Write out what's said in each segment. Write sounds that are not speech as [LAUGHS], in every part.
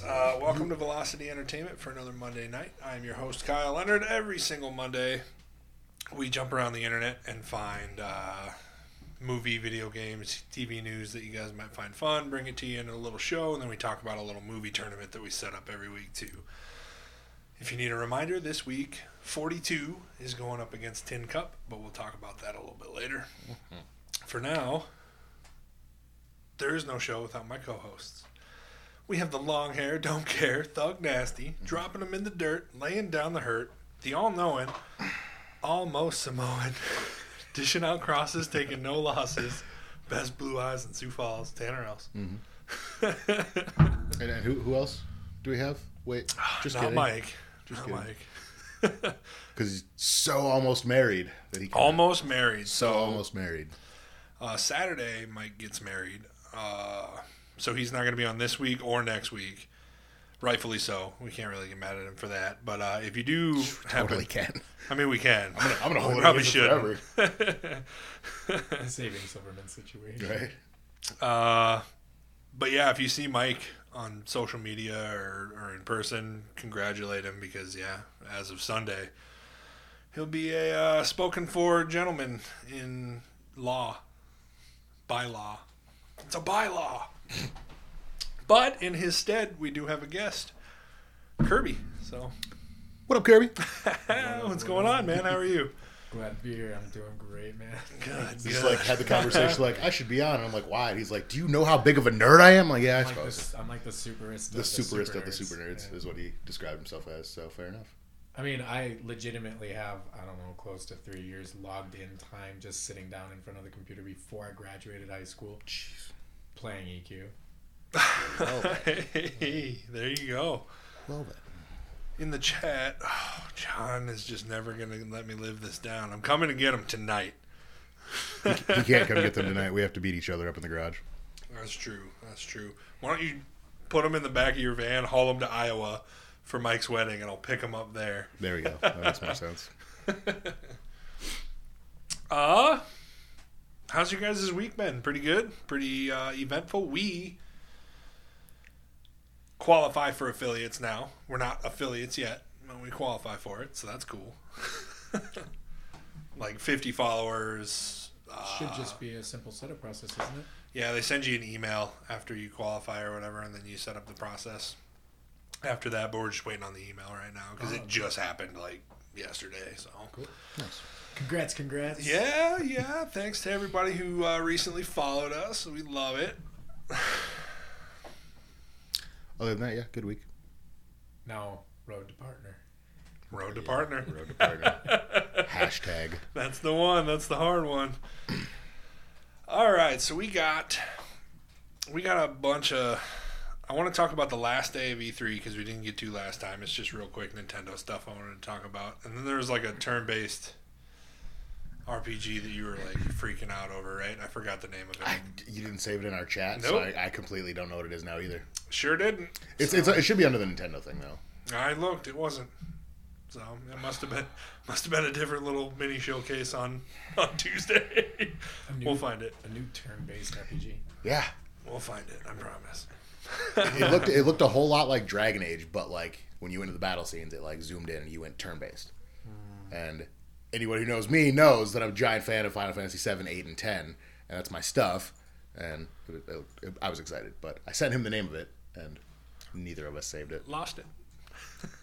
guys. Uh, welcome to Velocity Entertainment for another Monday night. I'm your host, Kyle Leonard. Every single Monday, we jump around the internet and find uh, movie, video games, TV news that you guys might find fun, bring it to you in a little show, and then we talk about a little movie tournament that we set up every week, too. If you need a reminder, this week, 42 is going up against Tin Cup, but we'll talk about that a little bit later. For now, there is no show without my co hosts. We have the long hair, don't care, thug nasty, dropping them in the dirt, laying down the hurt, the all knowing, almost Samoan, [LAUGHS] dishing out crosses, taking no losses, best blue eyes in Sioux Falls, Tanner Else. [LAUGHS] And, and who, who else do we have? Wait, just Not kidding. Mike. Just Not kidding. Mike. [LAUGHS] Because he's so almost married that he Almost married. so So almost married. uh, Saturday, Mike gets married. Uh, so he's not going to be on this week or next week. Rightfully so. We can't really get mad at him for that. But uh, if you do happen, [LAUGHS] Totally can. [LAUGHS] I mean, we can. I'm gonna, I'm gonna hold we it probably against him should. forever. [LAUGHS] saving Silverman situation. Right? Uh, but yeah, if you see Mike on social media or, or in person, congratulate him because yeah, as of Sunday, he'll be a uh, spoken for gentleman in law, by law. It's a bylaw. But in his stead, we do have a guest, Kirby. So, What up, Kirby? [LAUGHS] what's going on, man? How are you? Glad to be here. I'm doing great, man. Good. Just good. like had the conversation like I should be on. And I'm like, why? And he's like, Do you know how big of a nerd I am? I'm like, yeah, I I'm like, suppose. I'm like the superest. the of superest super of the super nerds Yeah. is what he described himself as. So fair enough. I mean, I legitimately have I don't know close to three years logged in time just sitting down in front of the computer before I graduated high school Jeez. Playing EQ. hey, [LAUGHS] there you go. Well then. in the chat, oh, John is just never going to let me live this down. I'm coming to get him tonight. He can't come get them tonight. We have to beat each other up in the garage. That's true. That's true. Why don't you put them in the back of your van, haul them to Iowa for Mike's wedding, and I'll pick them up there. There we go. That makes more sense. [LAUGHS] Uh, how's your guys' week been? Pretty good? Pretty uh, eventful? We qualify for affiliates now. We're not affiliates yet, but we qualify for it, so that's cool. [LAUGHS] like 50 followers. Uh, Should just be a simple setup process, isn't it? Yeah, they send you an email after you qualify or whatever, and then you set up the process after that. But we're just waiting on the email right now because Oh, it just happened like yesterday. So cool. Nice. Congrats, congrats. yeah, yeah. Thanks to everybody who uh, recently followed us. We love it. Other than that, yeah, good week. Now road to partner. Road to partner. Road to partner. [LAUGHS] Hashtag. That's the one. That's the hard one. All right, so we got we got a bunch of. I want to talk about the last day of E3 because we didn't get to last time. It's just real quick Nintendo stuff I wanted to talk about, and then there was like a turn-based RPG that you were like freaking out over, right? I forgot the name of it. I, you didn't save it in our chat, so I, I completely don't know what it is now either. sure didn't. It's, it's it should be under the Nintendo thing though. I looked. It wasn't. So it must have been [LAUGHS] must have been a different little mini showcase on [LAUGHS] on Tuesday. New, we'll find it. A new turn-based RPG. Yeah, We'll find it. I promise. it looked it looked a whole lot like Dragon Age, but like when you went to the battle scenes, it like zoomed in and you went turn based. Hmm. And anyone who knows me knows that I'm a giant fan of Final Fantasy 7, 8, and 10, and that's my stuff. And it, it- it- I was excited, but I sent him the name of it, and neither of us saved it. Lost it.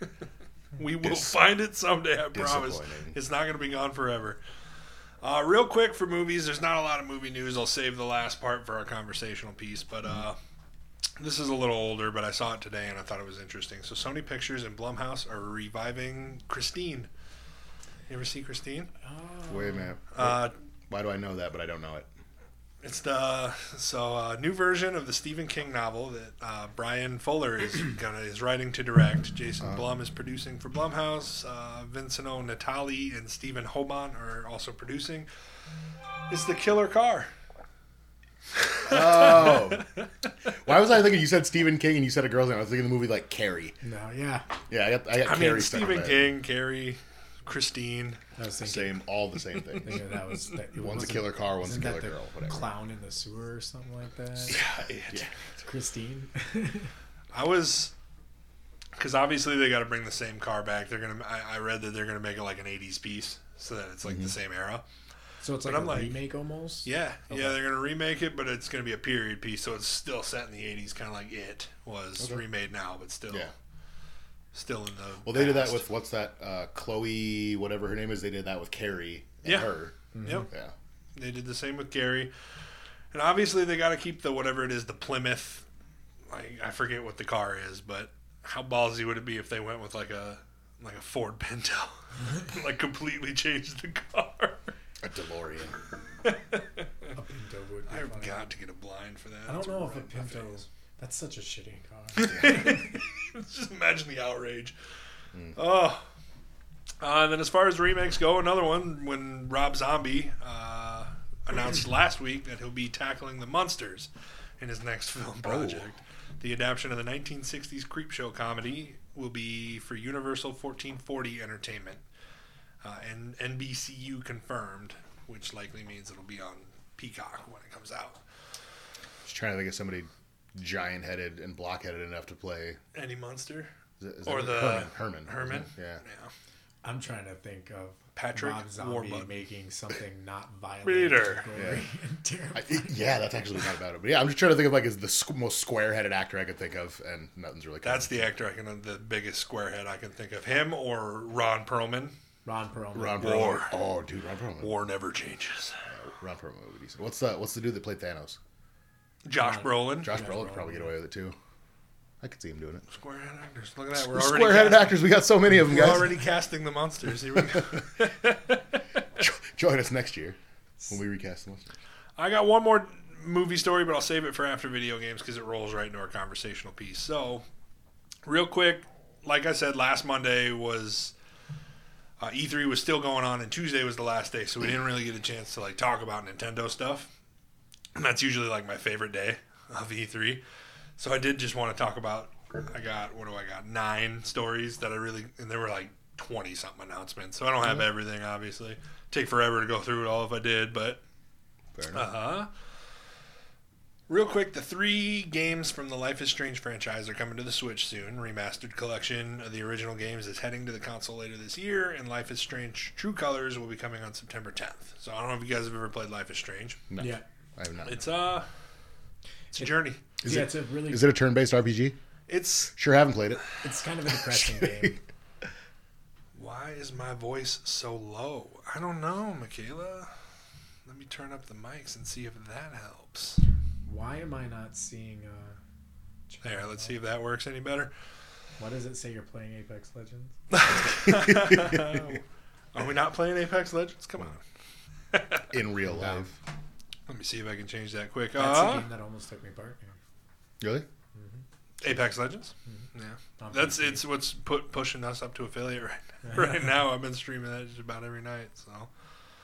[LAUGHS] we will Dis- find it someday. I promise. It's not going to be gone forever. Uh, real quick for movies, there's not a lot of movie news. I'll save the last part for our conversational piece, but uh, this is a little older. But I saw it today and I thought it was interesting. So Sony Pictures and Blumhouse are reviving Christine. You ever see Christine? Oh, Wait a minute. Uh, Why do I know that, but I don't know it? It's the so uh, new version of the Stephen King novel that uh, Bryan Fuller is [CLEARS THROAT] gonna is writing to direct. Jason Blum is producing for Blumhouse. Uh, Vincenzo Natali and Steven Hoban are also producing. It's the Killer Car. Oh. [LAUGHS] Why was I thinking you said Stephen King and you said a girl's name? I was thinking the movie like Carrie. No, yeah. Yeah, I got, I got I Carrie mean Stephen. King, Carrie, Christine. I was thinking, Same, all the same thing. that was that. One's a killer car, one's a isn't that killer the girl, whatever. Clown in the sewer or something like that. [LAUGHS] Yeah, it- Christine. [LAUGHS] I was because obviously they got to bring the same car back. They're gonna. I, I read that they're gonna make it like an '80s piece, so that it's like Mm-hmm. the same era. so it's But like I'm a like- remake almost. Yeah, Okay. yeah, they're gonna remake it, but it's gonna be a period piece, so it's still set in the '80s, kind of like it was Okay. remade now, but still, Yeah. Still in the. Well, they did that with what's that? Uh, Chloe, whatever her name is. They did that with Carrie. And Yeah. Her. Yep, Yeah. they did the same with Carrie, and obviously they got to keep the whatever it is, the Plymouth. Like I forget what the car is, but how ballsy would it be if they went with like a like a Ford Pinto, [LAUGHS] like completely changed the car? A DeLorean. [LAUGHS] A Pinto would be I've funny. got to get a blind for that. I don't It's know if a right in my Pinto. face. That's such a shitty car. [LAUGHS] Just imagine the outrage. Oh. Uh, and then as far as remakes go, another one when Rob Zombie uh, announced [CLEARS THROAT] last week that he'll be tackling the Munsters in his next film project. The adaptation of the 1960s Creepshow comedy will be for Universal 1440 Entertainment. Uh, and NBCU confirmed, which likely means it'll be on Peacock when it comes out. Just trying to think of somebody giant headed and block headed enough to play. Any monster. Is it- is Or that- the Herman. Herman. Herman? Yeah. Yeah. I'm trying to think of Patrick Rob Zombie Warburton. making something not violent, Peter. Yeah. [LAUGHS] I, yeah, that's actually not about it. But yeah, I'm just trying to think of like is the squ- most square headed actor I could think of, and nothing's really. coming. That's the actor I can, the biggest squarehead I can think of. Him or Ron Perlman. Ron Perlman. Ron War. Perlman. Oh, dude, Ron Perlman. War never changes. Ron Perlman would be decent. What's the What's the dude that played Thanos? Josh Ron- Brolin. Josh Brolin could probably get away with it too. I could see him doing it. Squarehead actors. Look at that. We're [LAUGHS] already Square headed casting, actors, we got so many of them, We're guys. already casting the Munsters. Here we go. [LAUGHS] Join us next year when we recast them. I got one more movie story, but I'll save it for after video games because it rolls right into our conversational piece. So, real quick, like I said, last Monday was uh, E3 was still going on, and Tuesday was the last day, so we didn't really get a chance to like talk about Nintendo stuff. And that's usually like my favorite day of E3. So I did just want to talk about. I got what do I got? Nine stories that I really, and there were like twenty something announcements. So I don't have everything, obviously. Take forever to go through it all if I did, but Fair Uh-huh. Real quick, the three games from the Life is Strange franchise are coming to the Switch soon. Remastered collection of the original games is heading to the console later this year, and Life is Strange True Colors will be coming on September 10th. So I don't know if you guys have ever played Life is Strange. No, Yeah. I have not. It's uh, it's a journey. Is yeah, it- it's a really. Is it a turn based RPG? It's Sure, haven't played it. It's kind of a depressing [LAUGHS] game. why is my voice so low? I don't know, Michaela. Let me turn up the mics and see if that helps. Why am I not seeing? Uh, There, let's see if that works any better. Why does it say you're playing Apex Legends? [LAUGHS] Are we not playing Apex Legends? Come on. In real No. life. Let me see if I can change that quick. That's Uh, a game that almost took me part. Yeah. Really? Apex Legends. Yeah, On that's PC. it's what's put pushing us up to affiliate right [LAUGHS] right now. I've been streaming that just about every night. So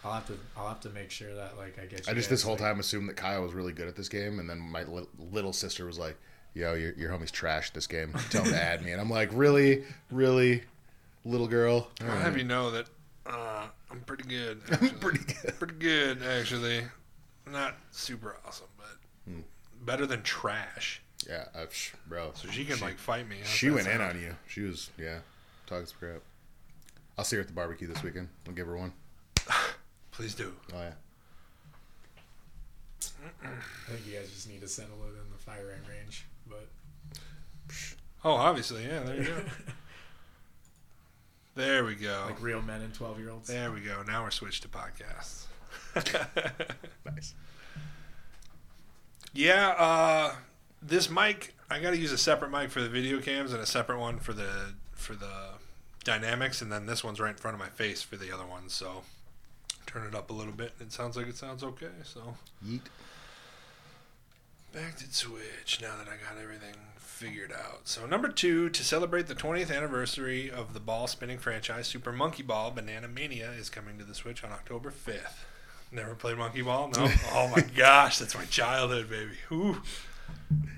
I'll have to. I'll have to make sure that like I get. I just guys, this whole like- time assumed that Kyle was really good at this game, and then my li- little sister was like, "Yo, your, your homie's trashed this game. [LAUGHS] Tell him to add me." And I'm like, "Really, really, little girl." All I'll right. have you know that uh, I'm pretty good. [LAUGHS] I'm pretty good. pretty good actually. Not super awesome, but Hmm. better than trash. Yeah, uh, sh- bro. So she can like fight me. She went in on you. She was yeah, talking some crap. I'll see her at the barbecue this weekend. I'll give her one. [LAUGHS] Please do. Oh yeah. I think you guys just need to settle it in the firing range, but Oh, obviously, yeah. There you go. [LAUGHS] there we go. like real men and twelve year olds. There we go. Now we're switched to podcasts. [LAUGHS] Nice. Yeah, uh, this mic I got to use a separate mic for the video cams and a separate one for the for the dynamics, and then this one's right in front of my face for the other one. So turn it up a little bit. It sounds like it sounds okay. So Yeet. back to Switch now that I got everything figured out. So number two, to celebrate the 20th anniversary of the ball spinning franchise, Super Monkey Ball Banana Mania is coming to the Switch on October 5th. Never played Monkey Ball? No. oh my [LAUGHS] gosh, that's my childhood, baby. Ooh.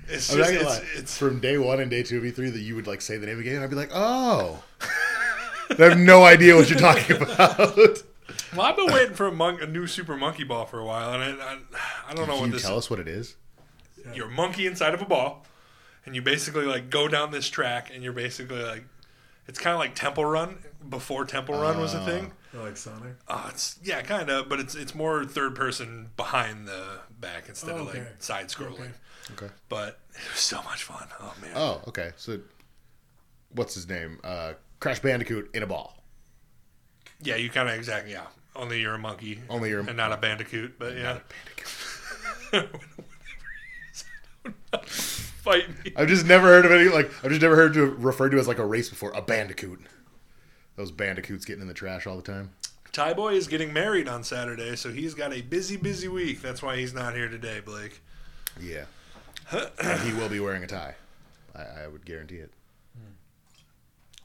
It's I'm just not gonna it's, lie. it's From day one and day two of E3 that you would like say the name of the game, I'd be like, oh, I have no idea what you're talking [LAUGHS] about. Well, I've been waiting for a, monk, a new Super Monkey Ball for a while, and I, I, I don't know Can what you this. tell us what it is? You're a monkey inside of a ball, and you basically like go down this track, and you're basically like, it's kind of like Temple Run before Temple Run was a thing. like Sonic. Uh, it's yeah, kind of, but it's it's more third person behind the back instead of Okay. like side scrolling. Okay. Okay. But it was so much fun. Oh man. Oh, okay. So, what's his name? Uh, Crash Bandicoot in a ball. Yeah, you kind of exactly yeah. Only you're a monkey. Only you're a- and not a bandicoot, but yeah. [LAUGHS] Fight me. I've just never heard of any like I've just never heard to referred to as like a race before. A bandicoot. Those bandicoots getting in the trash all the time. Ty Boy is getting married on Saturday, so he's got a busy, busy week. That's why he's not here today, Blake. Yeah. he will be wearing a tie. I, I would guarantee it.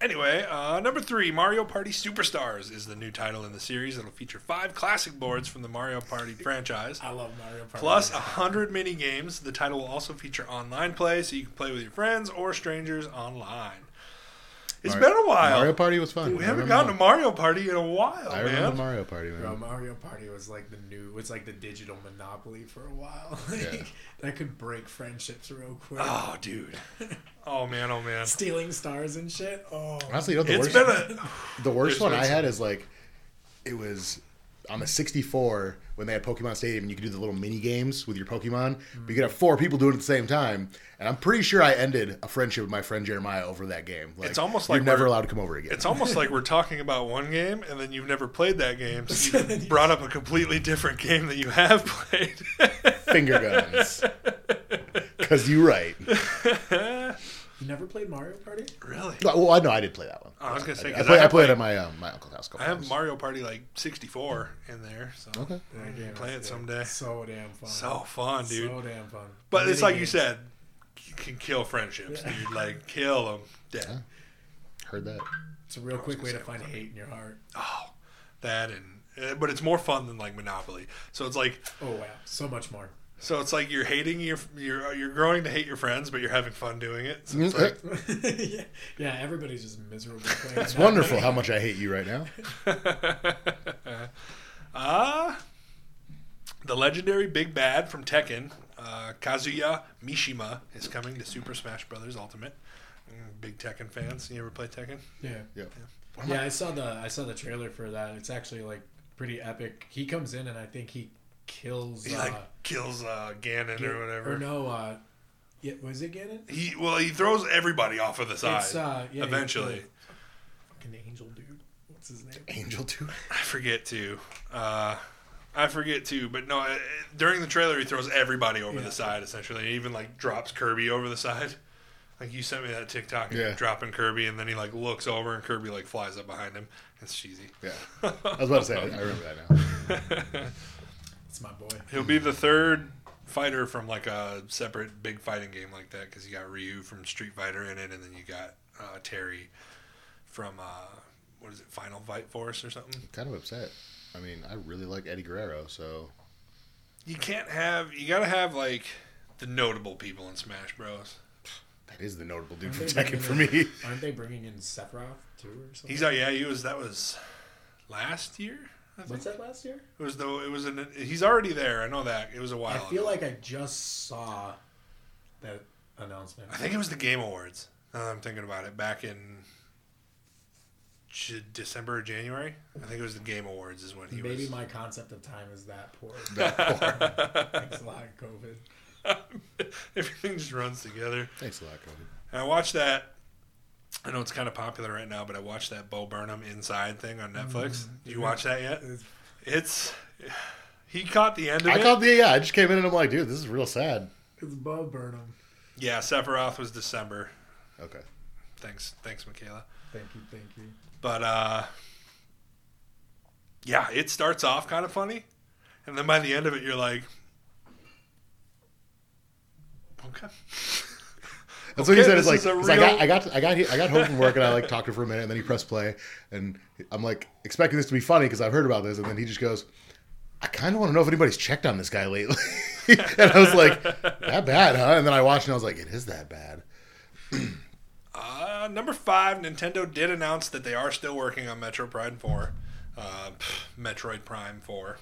Anyway, uh, number three, Mario Party Superstars is the new title in the series. It'll feature five classic boards from the Mario Party franchise. I love Mario Party. Plus a hundred mini games. The title will also feature online play, so you can play with your friends or strangers online. It's Mario- been a while. Mario Party was fun. we I haven't remember gotten to Mario Party in a while, I remember man. Mario Party, man. Bro, Mario Party was like the new. It's like the digital monopoly for a while. [LAUGHS] Like, Yeah. That could break friendships real quick. Oh, dude. Oh man. Oh man. Stealing stars and shit. Oh, Honestly, you know, the It's worst, been a. the worst one I had is like, it was on the 64 when they had Pokemon Stadium and you could do the little mini games with your Pokemon. But you could have four people doing it at the same time. And I'm pretty sure I ended a friendship with my friend Jeremiah over that game. Like, It's almost like you're like never allowed to come over again. It's almost like we're talking about one game and then you've never played that game, so [LAUGHS] you brought up a completely different game that you have played. finger guns. [LAUGHS] Because you're right. [LAUGHS] you never played Mario Party? really? Well, I know I did play that one. I was gonna say, I, 'cause play, I I have, played like- at my um, my uncle's house. a couple I have times. Mario Party like 64 in there, so Okay. That game Play it good. someday. So damn fun. so fun, dude. So damn fun. but it's like you said, you can kill friendships, Yeah. dude. Like kill them dead. Heard that. It's a real quick way to say find funny. hate in your heart. Oh, that and uh, but it's more fun than like Monopoly. So it's like Oh wow, so much more. So it's like you're hating your you're you're growing to hate your friends, but you're having fun doing it. So it's like [LAUGHS] yeah, yeah, everybody's just miserable. It's that. wonderful how much I hate you right now. Ah, [LAUGHS] the legendary Big Bad from Tekken, uh, Kazuya Mishima, is coming to Super Smash Bros. Ultimate. Mm, Big Tekken fans. You ever play Tekken? Yeah, Yep. yeah. I saw the I saw the trailer for that. It's actually like pretty epic. He comes in and I think he kills. He uh, like kills uh, Ganon Ga- or whatever. Or no, uh, yeah, was it Ganon? He well, he throws everybody off of the side. Uh, yeah, eventually, the fucking angel dude. What's his name? Angel dude. I forget too. Uh, I forget too, but no. uh, During the trailer, he throws everybody over Yeah. the side. Essentially, he even like drops Kirby over the side. Like you sent me that TikTok, of Yeah. dropping Kirby, and then he like looks over, and Kirby like flies up behind him. It's cheesy. Yeah. I was about to say, I I remember that now. [LAUGHS] It's my boy. He'll be the third fighter from like a separate big fighting game like that because you got Ryu from Street Fighter in it, and then you got uh, Terry from uh, what is it, Final Fight Force or something. kind of upset. I mean, I really like Eddie Guerrero, so You can't have. You gotta have like the notable people in Smash Bros. that is the notable dude Aren't from Tekken for bringing me. Aren't they bringing in Sephiroth too or something? He's out. Yeah, he was. That was last year. I think. What's that last year? It was though. It was an. He's already there. I know that. It was a while. I feel ago. like I just saw that announcement. I think it was the Game Awards. Now that I'm thinking about it, back in J- December or January. I think it was the Game Awards is when he Maybe was. my concept of time is that poor. [LAUGHS] That poor. [LAUGHS] Thanks a lot, COVID. [LAUGHS] Everything just runs together. Thanks a lot, Cody. And I watched that. I know it's kind of popular right now, but I watched that Bo Burnham Inside thing on Netflix. Did you watch that yet? It's- It's he caught the end of I it. called the yeah. I just came in and I'm like, dude, this is real sad. It's Bob Burnham. yeah, Sephiroth was December. Okay. Thanks, thanks, Michaela. Thank you, thank you. But uh, yeah, it starts off kind of funny, and then by the end of it, you're like, okay. [LAUGHS] That's what he said. It's like, 'cause I got, I got, I got, I got home from work and I like talked to him for a minute and then he pressed play and I'm like expecting this to be funny because I've heard about this and then he just goes, I kind of want to know if anybody's checked on this guy lately. [LAUGHS] and I was like, that bad, huh? And then I watched and I was like, it is that bad. [CLEARS THROAT] Uh, number five, Nintendo did announce that they are still working on Metro Prime 4. Uh, Metroid Prime 4.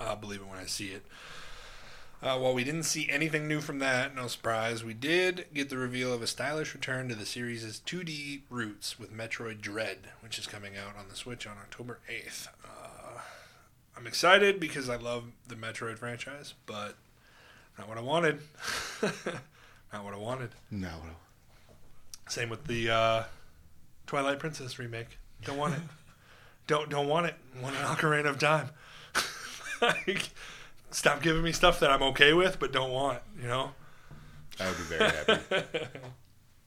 Uh, believe it when I see it. Uh, while we didn't see anything new from that, no surprise, we did get the reveal of a stylish return to the series' 2D roots with Metroid Dread, which is coming out on the Switch on October 8th. Uh, I'm excited because I love the Metroid franchise, but not what I wanted. [LAUGHS] not what I wanted. No. Same with the uh, Twilight Princess remake. Don't want it. [LAUGHS] don't don't want it. Want an Ocarina of Time. [LAUGHS] like, stop giving me stuff that I'm okay with, but don't want. You know. I would be very happy. [LAUGHS]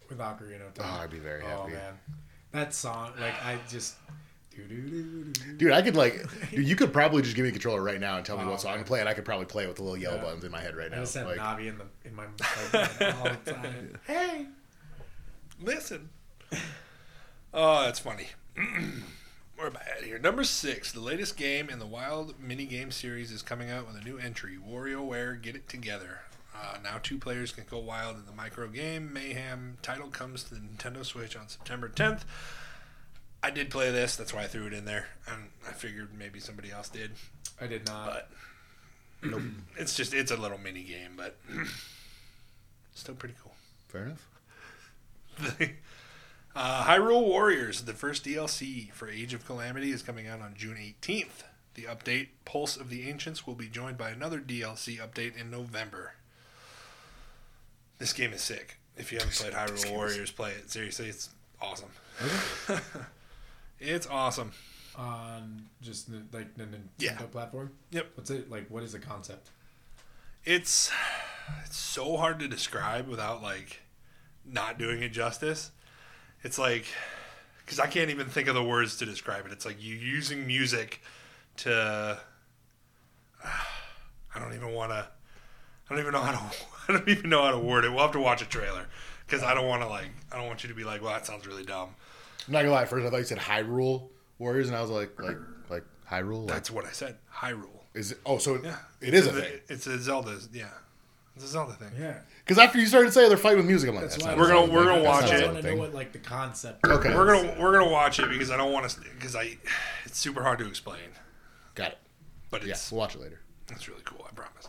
with Ocarina of Oh, I'd be very oh, happy. Oh man, that song, like I just. Dude, I could like, dude, you could probably just give me a controller right now and tell me Oh, what song man. to play, and I could probably play it with the little yellow Yeah. buttons in my head right I now. just have Like, Navi in the in my like, all the time. [LAUGHS] Hey, Listen. Oh, that's funny. [CLEARS THROAT] We're bad here. Number six, the latest game in the Wild mini game series is coming out with a new entry. WarioWare Get It Together. Uh, now two players can go wild in the micro game. Mayhem title comes to the Nintendo Switch on September 10th. I did play this, that's why I threw it in there, and I figured maybe somebody else did, I did not. but [CLEARS THROAT] it's just it's a little mini game, but [CLEARS THROAT] still pretty cool. fair enough. [LAUGHS] uh, Hyrule Warriors, the first DLC for Age of Calamity, is coming out on June 18th. The update, Pulse of the Ancients, will be joined by another DLC update in November. This game is sick. If you haven't played [LAUGHS] Hyrule game is- Warriors, play it. Seriously, it's awesome. [LAUGHS] it's awesome. on just the, like the Nintendo Yeah. platform. Yep. What's it like? What is the concept? It's it's so hard to describe without like not doing it justice. It's like because I can't even think of the words to describe it. It's like you using music to. [SIGHS] I don't even want to. I don't even know how to. [LAUGHS] I don't even know how to word it. We'll have to watch a trailer because I don't want to like. I don't want you to be like, well, that sounds really dumb. I'm not gonna lie. At first, I thought you said Hyrule Warriors, and I was like, like, like Hyrule. Like, That's what I said. Hyrule. is it? Oh, so Yeah, it is a It's thing. It's a Zelda. Yeah, it's a Zelda thing. Yeah. Because after you started saying they're fighting with music, I'm like, That's that's why We're gonna- thing. we're gonna watch not I a it. want to know what like the concept. Okay. We're gonna we're gonna watch it because I don't want to because I it's super hard to explain, Got it. but Yeah, we'll watch it later. it's really cool. I promise.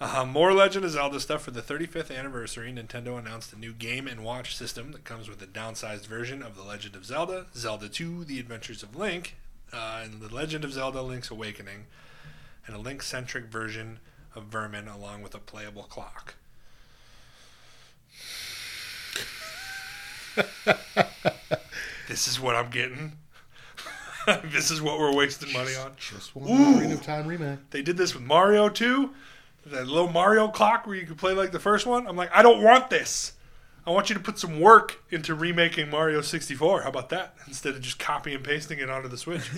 Uh, more Legend of Zelda stuff for the 35th anniversary. Nintendo announced a new Game and Watch system that comes with a downsized version of The Legend of Zelda, Zelda 2: The Adventures of Link, uh, and The Legend of Zelda: Link's Awakening, and a Link-centric version of Vermin, along with a playable clock. [LAUGHS] this is what I'm getting. [LAUGHS] this is what we're wasting money on. Just one Ooh. Ocarina of Time remake. They did this with Mario 2, that little Mario clock where you could play like the first one. I'm like, I don't want this. I want you to put some work into remaking Mario 64. How about that? Instead of just copy and pasting it onto the Switch.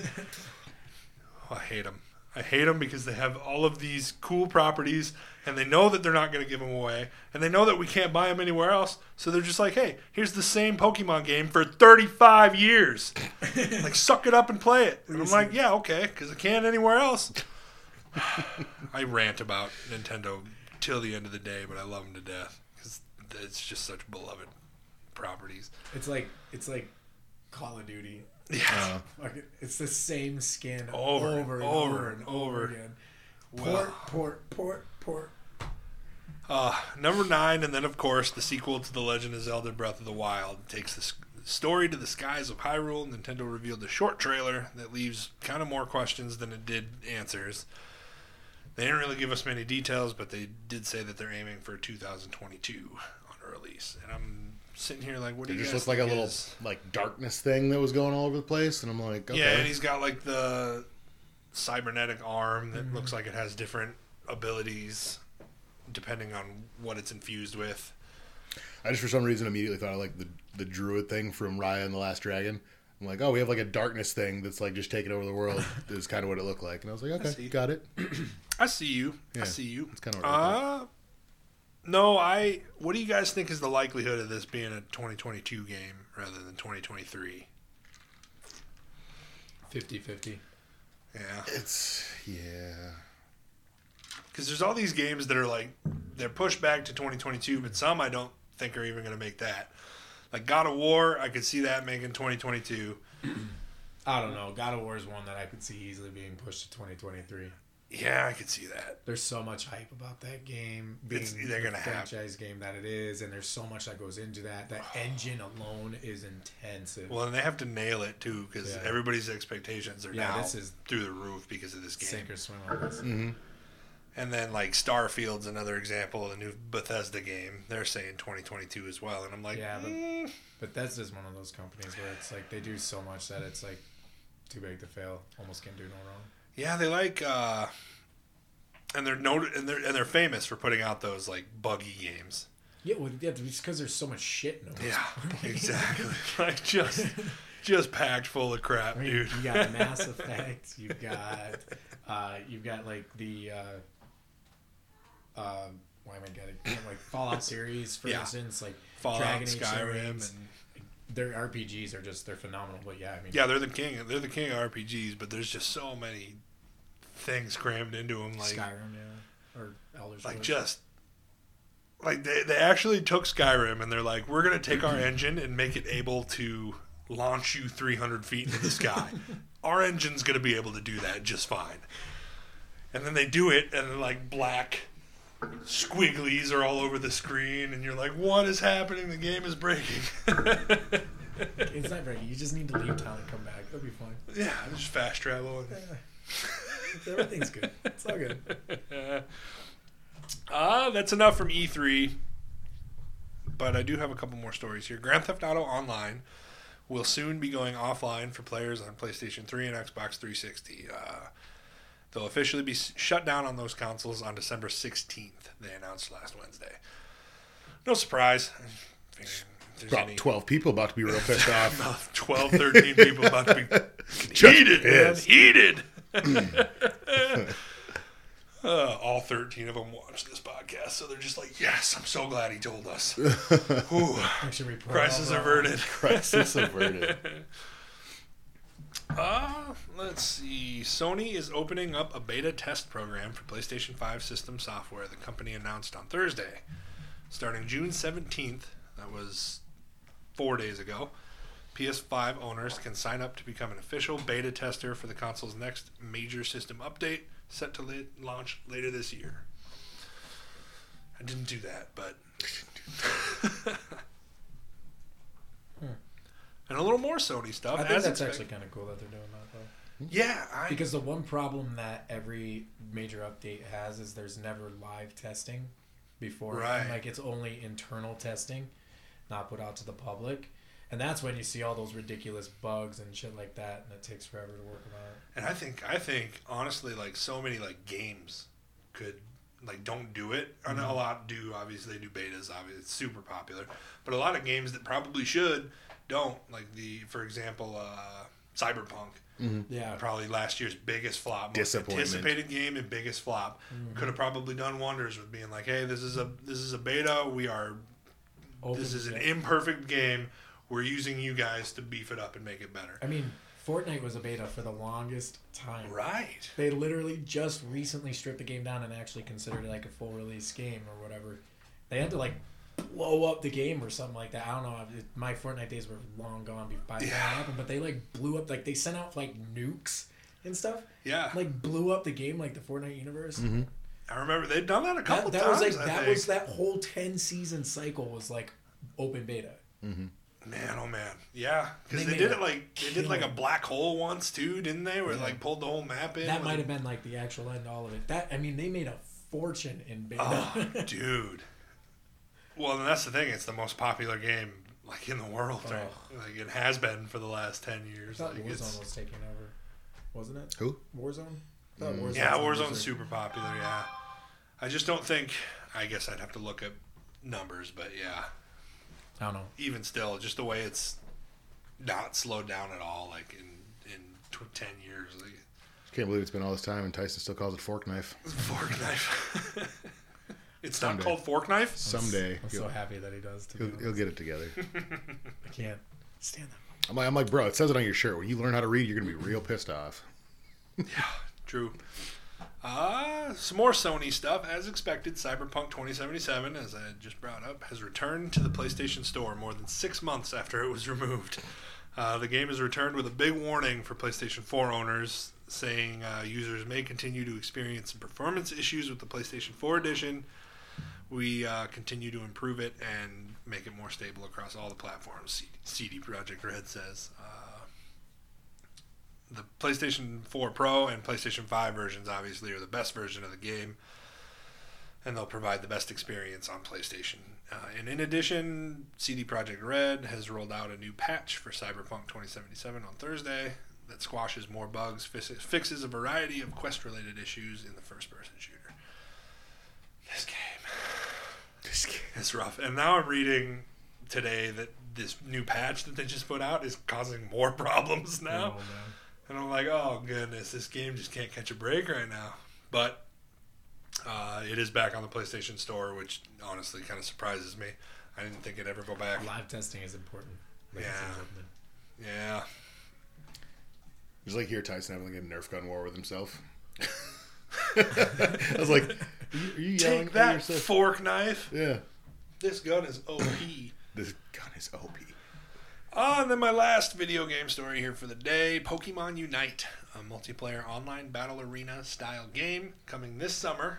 [LAUGHS] oh, I hate them. I hate them because they have all of these cool properties and they know that they're not going to give them away and they know that we can't buy them anywhere else. So they're just like, hey, here's the same Pokemon game for 35 years. [LAUGHS] like, suck it up and play it. And I'm like, yeah, okay, because I can't anywhere else. [SIGHS] I rant about Nintendo till the end of the day, but I love them to death because it's just such beloved properties. It's like it's like Call of Duty. Yeah. Uh, Fucking- It's the same skin Over and over and over over and and over. over again. Well. Port, port, port, port. Uh, number nine, and then of course the sequel to The Legend of Zelda: Breath of the Wild takes the story to the skies of Hyrule. Nintendo revealed a short trailer that leaves kind of more questions than it did answers. They didn't really give us many details, but they did say that they're aiming for 2022 on release. And I'm sitting here like, what do it you just guys looked like a little is- like darkness thing that was going all over the place, and I'm like, okay. Yeah, and he's got like the cybernetic arm that mm-hmm. looks like it has different abilities depending on what it's infused with. I just for some reason immediately thought of like the the druid thing from Raya and the Last Dragon. I'm like, oh, we have like a darkness thing that's like just taking over the world. [LAUGHS] is kind of what it looked like, and I was like, see. okay, got it. [CLEARS THROAT] I see you. I see you. It's kind of what it looked like. Uh, No, I. What do you guys think is the likelihood of this being a 2022 game rather than 2023? 50-50. Yeah, It's yeah. because there's all these games that are like they're pushed back to 2022, but some I don't think are even going to make that. Like God of War, I could see that making 2022. I don't know. God of War is one that I could see easily being pushed to 2023. Yeah, I could see that. There's so much hype about that game being It's- they're gonna have- franchise game that it is, and there's so much that goes into that. That [SIGHS] engine alone is intensive. Well, and they have to nail it too because Yeah. everybody's expectations are Yeah, now this is- through the roof because of this game. Sink or swim on this. Mm-hmm. And then like Starfield's another example of the new Bethesda game. They're saying 2022 as well, and I'm like, Yeah, but- mm, But that's just one of those companies where it's like they do so much that it's like too big to fail. Almost can't do no wrong. Yeah, they like, uh, and they're noted and they're and they're famous for putting out those like buggy games. Yeah, well, yeah, it's because there's so much shit in them. Yeah, [LAUGHS] exactly. [LAUGHS] like just just packed full of crap, I mean, dude. you got [LAUGHS] Mass Effect. You've got, uh, you've got like the, uh, uh, why am I getting like Fallout series, for Yeah. instance, like Fallout, Dragon Age Skyrim, and Their RPGs are just they're phenomenal. But yeah, I mean, yeah, they're the king. They're the king of RPGs, but there's just so many things crammed into them. Like Skyrim, yeah, or Elder Scrolls. like just like they, they actually took Skyrim and they're like, we're gonna take our [CLEARS THROAT] engine and make it able to launch you 300 feet into the sky. [LAUGHS] our engine's gonna be able to do that just fine. And then they do it, and like black squigglies are all over the screen, and you're like, what is happening? The game is breaking. it's not breaking. You just need to leave town and come back. That'll be fine. yeah, just fast travel. Everything's good. It's all good. Uh, [LAUGHS] that's enough from E3. But I do have a couple more stories here. Grand Theft Auto Online will soon be going offline for players on PlayStation 3 and Xbox 360. Uh, they'll officially be shut down on those consoles on December 16th, they announced last Wednesday. No surprise. I figured if there's About any- 12 people about to be real pissed [LAUGHS] off. 12, 13 people about to be Just [LAUGHS] heated, man. Heated. [LAUGHS] uh, all 13 of them watch this podcast, so they're just like, yes, I'm so glad he told us. [LAUGHS] Whew. Crisis averted. [LAUGHS] Crisis averted. Uh, let's see. Sony is opening up a beta test program for PlayStation 5 system software, the company announced on Thursday. Starting June 17th, that was four days ago, PS5 owners can sign up to become an official beta tester for the console's next major system update, set to la- launch later this year. I didn't do that, but. [LAUGHS] And a little more Sony stuff. I think that's expected. actually kind of cool that they're doing that though. Yeah, I, Because the one problem that every major update has is there's never live testing before. Right. Like it's only internal testing, not put out to the public. And that's when you see all those ridiculous bugs and shit like that, and it takes forever to work them out. and I think I think honestly, like so many like games could like don't do it. I know mm-hmm. a lot do. Obviously, they do betas. Obviously, it's super popular. But a lot of games that probably should don't. Like the, for example, uh, Cyberpunk. Mm-hmm. Yeah. Probably last year's biggest flop, most Disappointment. anticipated game and biggest flop. Mm-hmm. Could have probably done wonders with being like, hey, this is a this is a beta. We are Open- this is an imperfect game. We're using you guys to beef it up and make it better. I mean, Fortnite was a beta for the longest time. Right. They literally just recently stripped the game down and actually considered it like a full release game or whatever. They had to like blow up the game or something like that. I don't know. My Fortnite days were long gone be- by the time Yeah. it happened, but they like blew up like they sent out like nukes and stuff. Yeah. Like blew up the game like the Fortnite universe. Mm-hmm. I remember they'd done that a couple That, that was like I that think. was that whole ten season cycle was like open beta. Mm-hmm. Man, oh man, yeah, because They they, did it like they did like a black hole once too, didn't they? Where Yeah. like pulled the whole map in. That might have been like the actual end all of it. That I mean, they made a fortune in beta. Oh, [LAUGHS] dude. Well, and that's the thing. It's the most popular game like in the world. Right? Like it has been for the last ten I years. thought Like Warzone it's, was taking over, wasn't it? Who? Warzone. I thought mm. Warzone's yeah, on Warzone's super popular. Yeah, I just don't think. I guess I'd have to look at numbers, but yeah, I don't know. even still, just the way it's not slowed down at all. Like in in tw- ten years, like Can't believe it's been all this time and Tyson still calls it fork knife. fork knife. [LAUGHS] it's Someday. not called fork knife. Someday I'm so he'll, happy that he does. To he'll, he'll get it together. [LAUGHS] I can't stand that. I'm like, I'm like, bro, it says it on your shirt. When you learn how to read, you're gonna be real pissed off. Yeah, true. Uh, some more Sony stuff. As expected, Cyberpunk 2077, as I just brought up, has returned to the PlayStation Store more than six months after it was removed. Uh, the game is returned with a big warning for PlayStation 4 owners, saying uh, users may continue to experience some performance issues with the PlayStation 4 edition. We uh, continue to improve it and make it more stable across all the platforms. CD Projekt Red says. Uh, the PlayStation 4 Pro and PlayStation 5 versions obviously are the best version of the game, and they'll provide the best experience on PlayStation. Uh, and in addition, CD Projekt Red has rolled out a new patch for Cyberpunk 2077 on Thursday that squashes more bugs, fixes a variety of quest-related issues in the first-person shooter. This game, this game is rough. And now I'm reading today that this new patch that they just put out is causing more [LAUGHS] problems now. Oh, and I'm like, oh goodness, this game just can't catch a break right now. But uh, it is back on the PlayStation Store, which honestly kind of surprises me. I didn't think it'd ever go back. Live testing is important. Like yeah. Yeah. It's like here Tyson having like a Nerf gun war with himself. [LAUGHS] I was like, are you, are you Take that fork knife. Yeah. This gun is OP. this gun is OP. Uh, and then my last video game story here for the day Pokemon Unite, a multiplayer online battle arena style game coming this summer.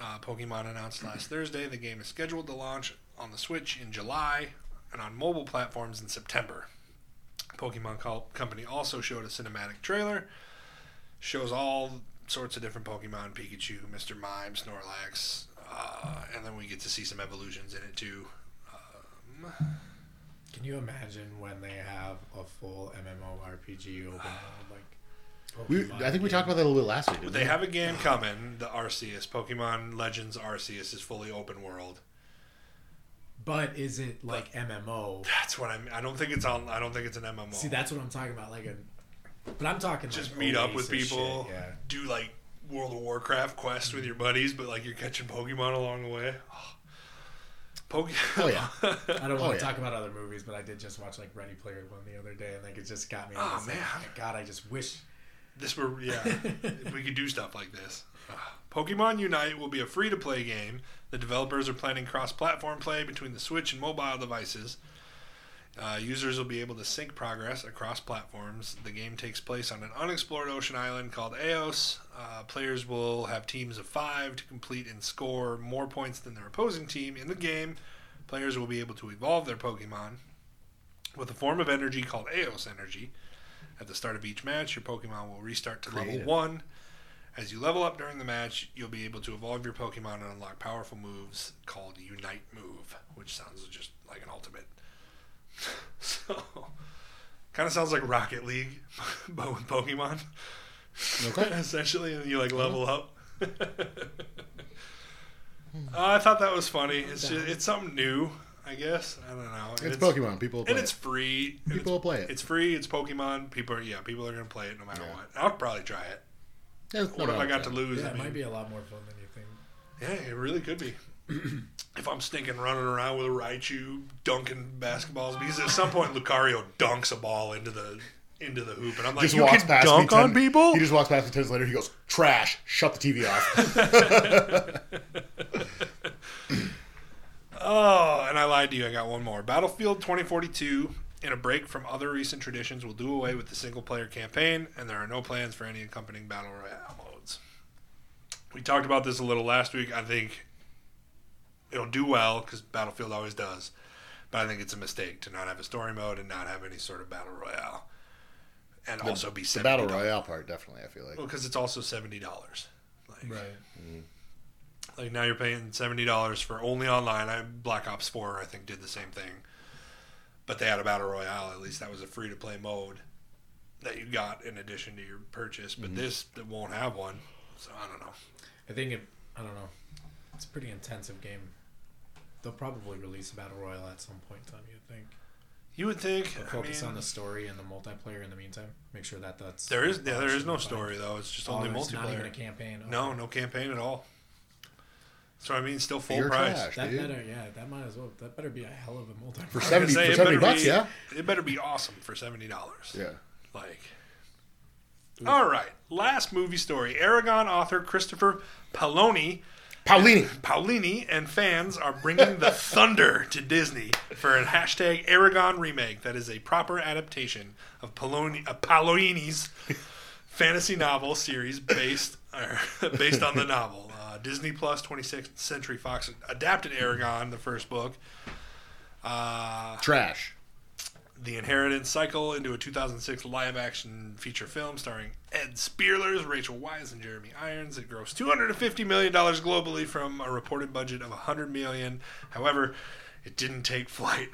Uh, Pokemon announced last Thursday the game is scheduled to launch on the Switch in July and on mobile platforms in September. Pokemon Company also showed a cinematic trailer, shows all sorts of different Pokemon Pikachu, Mr. Mime, Snorlax, uh, and then we get to see some evolutions in it too. Um, can you imagine when they have a full MMORPG open world like? We, I think we talked about that a little bit last week. They we? have a game coming, the Arceus, Pokemon Legends Arceus is fully open world. But is it like but MMO? That's what I'm. I don't think it's on. I don't think it's an MMO. See, that's what I'm talking about. Like a, but I'm talking just like meet up with people. Shit, yeah. Do like World of Warcraft quests mm-hmm. with your buddies, but like you're catching Pokemon along the way. Oh. Pokemon. Oh yeah. [LAUGHS] I don't want oh, to yeah. talk about other movies, but I did just watch like Ready Player One the other day, and like it just got me. Oh man, like, God, I just wish this were yeah [LAUGHS] we could do stuff like this. Pokemon Unite will be a free-to-play game. The developers are planning cross-platform play between the Switch and mobile devices. Uh, users will be able to sync progress across platforms. The game takes place on an unexplored ocean island called Aeos. Uh, players will have teams of five to complete and score more points than their opposing team in the game. Players will be able to evolve their Pokemon with a form of energy called Aeos Energy. At the start of each match, your Pokemon will restart to Creative. level one. As you level up during the match, you'll be able to evolve your Pokemon and unlock powerful moves called Unite Move, which sounds just like an ultimate. [LAUGHS] so, kind of sounds like Rocket League, [LAUGHS] but with Pokemon. Okay. [LAUGHS] Essentially, and you like level up. uh, I thought that was funny. It's just, it's something new. I guess I don't know. it's, it's, Pokemon. People and it's free. People will play it. It's free. It's Pokemon. People are yeah. People are gonna play it no matter yeah. what. I'll probably try it. Yeah, what if I got to lose? Yeah, I it mean, might be a lot more fun than you think. Yeah, it really could be. [CLEARS THROAT] if I'm stinking running around with a Raichu dunking basketballs, because at some point Lucario dunks a ball into the into the hoop, and I'm like, just you walks can past dunk me ten, on people. He just walks past me ten minutes later. He goes, "Trash! Shut the TV off." [LAUGHS] [LAUGHS] oh, and I lied to you. I got one more. Battlefield 2042. In a break from other recent traditions, will do away with the single player campaign, and there are no plans for any accompanying battle royale modes. We talked about this a little last week. I think it'll do well because Battlefield always does. But I think it's a mistake to not have a story mode and not have any sort of battle royale, and the, also be $70. the battle royale part. Definitely, I feel like well because it's also seventy dollars. Like, right. Mm-hmm. Like now you're paying seventy dollars for only online. I, Black Ops Four I think did the same thing, but they had a battle royale. At least that was a free to play mode that you got in addition to your purchase. But mm-hmm. this it won't have one, so I don't know. I think it. I don't know. It's a pretty intensive game they'll probably release a battle royale at some point in time. You'd think. You would think. They'll focus I mean, on the story and the multiplayer in the meantime. Make sure that that's. There is yeah, there is no story though. It's just oh, only multiplayer. Not even a campaign. Okay. No, no campaign at all. So I mean, still full You're price. Trash, that dude. better, yeah, that might as well. That better be a hell of a multiplayer for seventy say, for seventy bucks. Be, yeah, it better be awesome for seventy dollars. Yeah, like All right, last movie story. Eragon author Christopher Paolini, Paulini. Paolini and fans are bringing the [LAUGHS] thunder to Disney for a hashtag Eragon remake that is a proper adaptation of uh, Paolini's fantasy novel series based uh, [LAUGHS] based on the novel. Uh, Disney Plus, 26th Century Fox adapted Eragon, the first book. Uh, Trash. The Inheritance cycle into a 2006 live action feature film starring Ed Speleers, Rachel Weisz, and Jeremy Irons. It grossed $250 million globally from a reported budget of 100 million. However, it didn't take flight.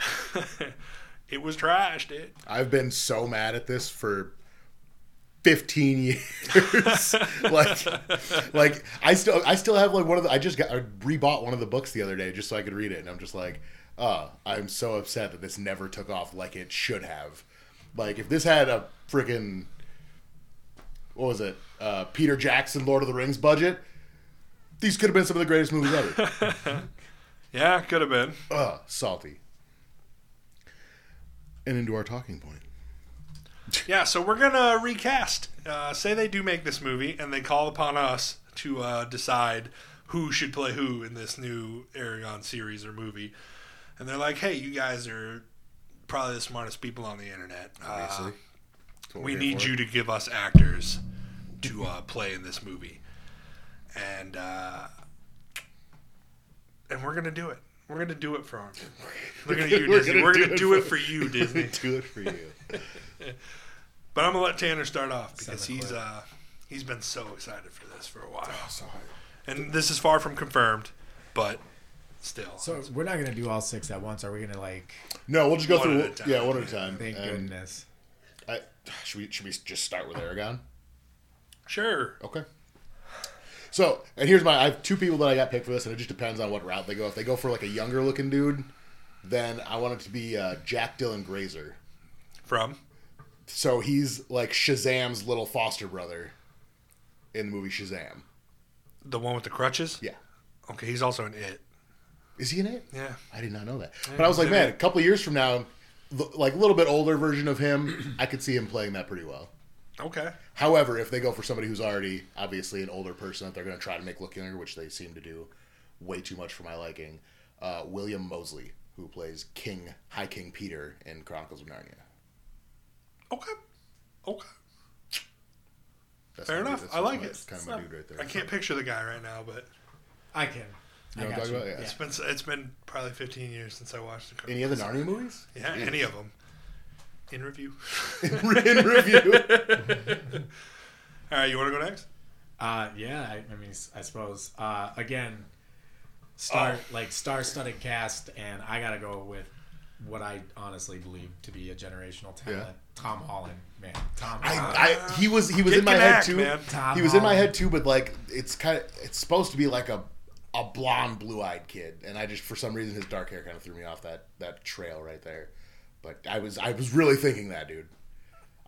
[LAUGHS] it was trashed, dude. I've been so mad at this for 15 [LAUGHS] years. [LAUGHS] like, like I still, I still have like one of the. I just got, I rebought one of the books the other day just so I could read it, and I'm just like, oh, I'm so upset that this never took off like it should have. Like, if this had a freaking, what was it, uh, Peter Jackson, Lord of the Rings budget, these could have been some of the greatest movies ever. [LAUGHS] Yeah, could have been. Ugh, salty. And into our talking point. Yeah, so we're gonna recast. Uh, say they do make this movie, and they call upon us to uh, decide who should play who in this new Eragon series or movie. And they're like, "Hey, you guys are probably the smartest people on the internet. Uh, Obviously. That's we need for. you to give us actors to uh, play in this movie." And uh, and we're gonna do it. We're gonna do it for them. Look at you, We're Disney. gonna We're do gonna it do it for- for you, [LAUGHS] Disney. do it for you. [LAUGHS] But I'm gonna let Tanner start off because he's uh he's been so excited for this for a while, So, and this is far from confirmed, but still. So we're not gonna do all six at once. Are we gonna like? no, we'll just go One through. at a time. Yeah, one at a time. Thank And goodness. I, should we should we just start with Eragon? sure. Okay. So, and here's my. I have two people that I got picked for this, and it just depends on what route they go. If they go for like a younger looking dude, then I want it to be uh, Jack Dylan Grazer. From So he's like Shazam's little foster brother in the movie Shazam. the one with the crutches. Yeah. Okay, he's also in it. Is he in it? Yeah. I did not know that. But I was like, man, it. a couple of years from now, l- like a little bit older version of him, I could see him playing that pretty well. Okay. However, if they go for somebody who's already obviously an older person that they're going to try to make look younger, which they seem to do way too much for my liking, uh, William Mosley, who plays King High King Peter in Chronicles of Narnia. Okay. Okay. That's Fair enough. that's I like my- it. Kind of my dude right there. I can't picture the guy right now, but I can. You I what I'm talking you. about? Yeah. it's been it's been probably 15 years since I watched the. Any other Narnia movies? Yeah, any of them. In review. [LAUGHS] in review. [LAUGHS] [LAUGHS] All right, you want to go next? Uh, yeah. I, I mean, I suppose. Uh, again, star Oh. like star-studded cast, and I gotta go with what I honestly believe to be a generational talent. Yeah. Tom Holland, man. Tom Holland. I, I, he was he was Kid in my can head act, too. man. Tom he was in my Holland. head too, but like it's kind of it's supposed to be like a a blonde, blue eyed kid, and I just for some reason his dark hair kind of threw me off that that trail right there. But I was I was really thinking that dude.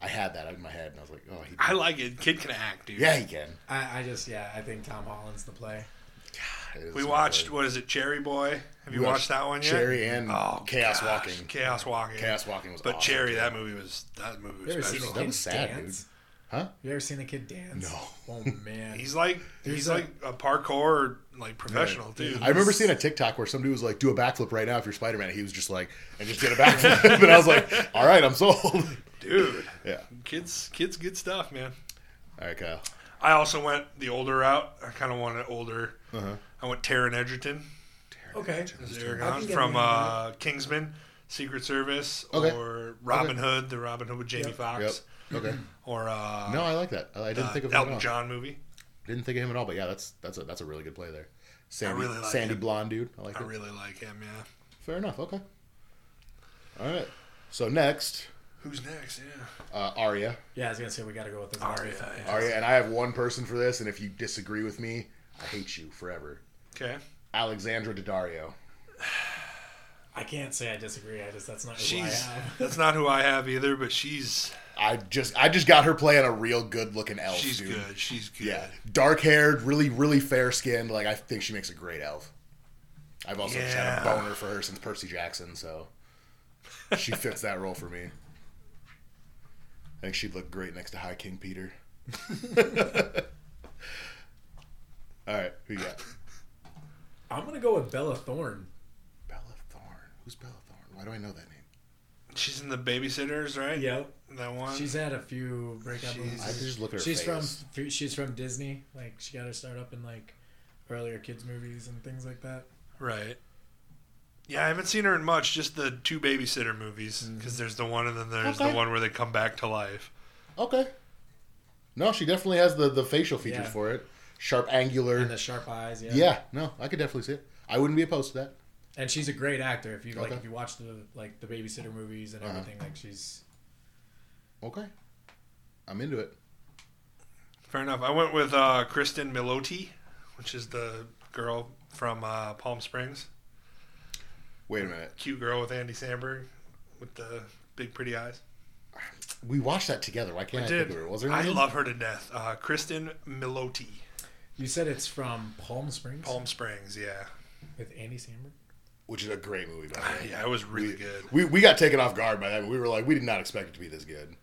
I had that in my head, and I was like, oh, he, I like it. Kid can act, dude. yeah, he can. I, I just yeah, I think Tom Holland's the play. It is We watched boy. what is it, Cherry Boy? Have you We watched, that one yet? Cherry and oh, Chaos gosh, Walking. Chaos Walking. Chaos Walking was But awesome, Cherry, dude. that movie was that movie was special. That was sad, dance? Huh? You ever seen a kid dance? No. Oh [LAUGHS] man. He's like he's There's a- like a parkour like professional dude. I remember seeing a TikTok where somebody was like, "Do a backflip right now if you're Spider Man." He was just like, and just did a backflip, [LAUGHS] and I was like, "All right, I'm sold." [LAUGHS] Dude, yeah. kids, kids, good stuff, man. All right, Kyle. I also went the older route. I kind of wanted older. Uh-huh. I went Taron Egerton okay. as I Eragon can get from uh, Kingsman, Secret Service, Okay. or Robin Hood, the Robin Hood with Jamie Yep. Foxx, Yep. Okay. or uh, No, I like that. I I didn't uh, think of him at Elton all. John movie. Didn't think of him at all, but yeah, that's that's a that's a really good play there. Sandy, really like Sandy him. blonde dude. I like I it. really like him. Yeah. Fair enough. Okay. All right. So next, Who's next? Yeah. uh, Arya. Yeah, I was gonna say we gotta go with this. Arya, Arya. yeah. Arya, and I have one person for this, and if you disagree with me, I hate you forever. Okay. Alexandra Daddario. [SIGHS] I can't say I disagree. I just that's not who I have. [LAUGHS] that's not who I have either, but she's I just I just got her playing a real good looking elf. she's dude. good. She's good. Yeah, dark haired, really really fair skinned. Like I think she makes a great elf. I've also just had a boner for her since Percy Jackson, so she fits that role for me. I think she'd look great next to High King Peter. [LAUGHS] All right, who you got? I'm gonna go with Bella Thorne. Bella Thorne. Who's Bella Thorne? Why do I know that name? She's in the Babysitters, right? Yep. That one. She's had a few breakout She's- movies. I could just look at her She's face. from she's from Disney. Like she got her start up in like earlier kids movies and things like that. right. Yeah, I haven't seen her in much. Just the two babysitter movies. Mm-hmm. Because there's the one, and then there's Okay. the one where they come back to life. Okay. No, she definitely has the, the facial features Yeah. for it. Sharp, angular. And the sharp eyes, yeah. yeah, no, I could definitely see it. I wouldn't be opposed to that. And she's a great actor. If you like, Okay. if you watch the like the babysitter movies and Uh-huh. everything, like she's Okay. I'm into it. Fair enough. I went with uh, Cristin Milioti, which is the girl from uh, Palm Springs. Wait a minute. Cute girl with Andy Samberg with the big pretty eyes. We watched that together. Why can't I, I think of her? Was her name? I love her to death. Uh, Cristin Milioti. you said it's from Palm Springs Palm Springs, yeah. with Andy Samberg. Which is a great movie, by the [LAUGHS] way. yeah, it was really good. We, we got taken off guard by that. We were like, we did not expect it to be this good.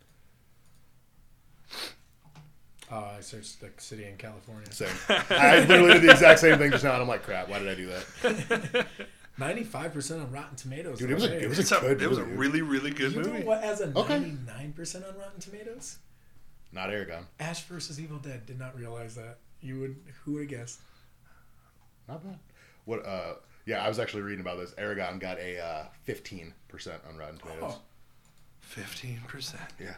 Uh, I searched the city in California. Same. I literally did the exact same thing just now, and I'm like, crap, why did I do that? [LAUGHS] Ninety-five percent on Rotten Tomatoes. Dude, it was a- it was It's a, good it was a really, really good You movie. what has a Okay. ninety-nine percent on Rotten Tomatoes? Not Eragon. Ash versus Evil Dead. Did not realize that. You would. Who would have guessed? Not bad. What? Uh, yeah, I was actually reading about this. Eragon got a uh, 15% on Rotten Tomatoes. Oh, Fifteen percent. Yeah.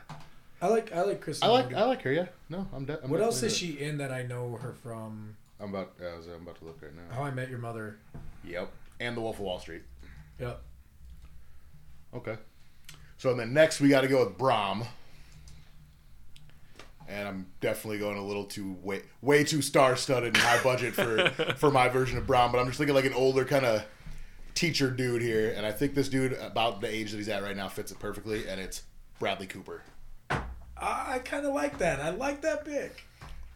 I like. I like Kristen. I like Wiig. I like her. Yeah. No, I'm. De- I'm What else is she in that I know her from? I'm about. I was, I'm about to look right now. How I Met Your Mother. Yep. And The Wolf of Wall Street. Yep. Okay. So then next we got to go with Brom. And I'm definitely going a little too way way too star studded and high budget for [LAUGHS] for my version of Brom. But I'm just thinking like an older kind of teacher dude here, and I think this dude about the age that he's at right now fits it perfectly, and it's Bradley Cooper. I, I kind of like that. I like that pick.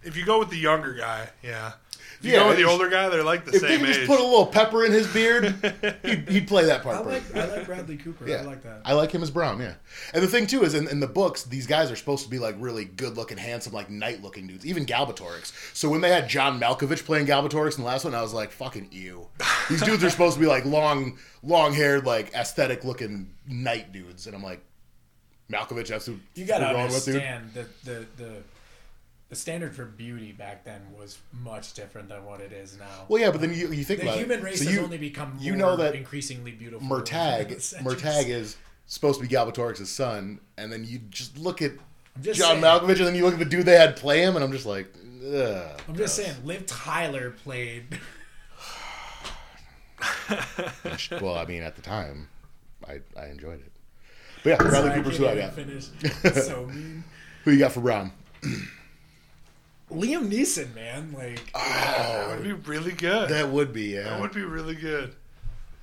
If you go with the younger guy, yeah. If you Yeah, go with the older guy, they're like the If they same could just put a little pepper in his beard, [LAUGHS] he'd, he'd play that part I like. I like Bradley Cooper. Yeah, I like that. I like him as Brom. Yeah, and the thing too is, in, in the books, these guys are supposed to be like really good-looking, handsome, like knight-looking dudes. Even Galbatorix. So when they had John Malkovich playing Galbatorix in the last one, I was like, "Fucking ew." These dudes are supposed to be like long, long-haired, like aesthetic-looking knight dudes, and I'm like, Malkovich. That's who You gotta we're with, dude. understand the, the the the standard for beauty back then was much different than what it is now. Well, yeah, but then you, you think the about human it. race So has you, only become you more know that increasingly beautiful. Murtagh. [LAUGHS] Murtagh is supposed to be Galbatorix's son, and then you just look at just John saying, Malkovich, and then you look at the dude they had play him, and I'm just like, Ugh. I'm just saying, Liv Tyler played. [SIGHS] well, I mean, at the time, I, I enjoyed it. But yeah, Bradley Sorry, Cooper's who I got. [LAUGHS] So mean. Who you got for Brom? [CLEARS THROAT] Liam Neeson, man, like that would be really good. That, That would be yeah. That would be really good.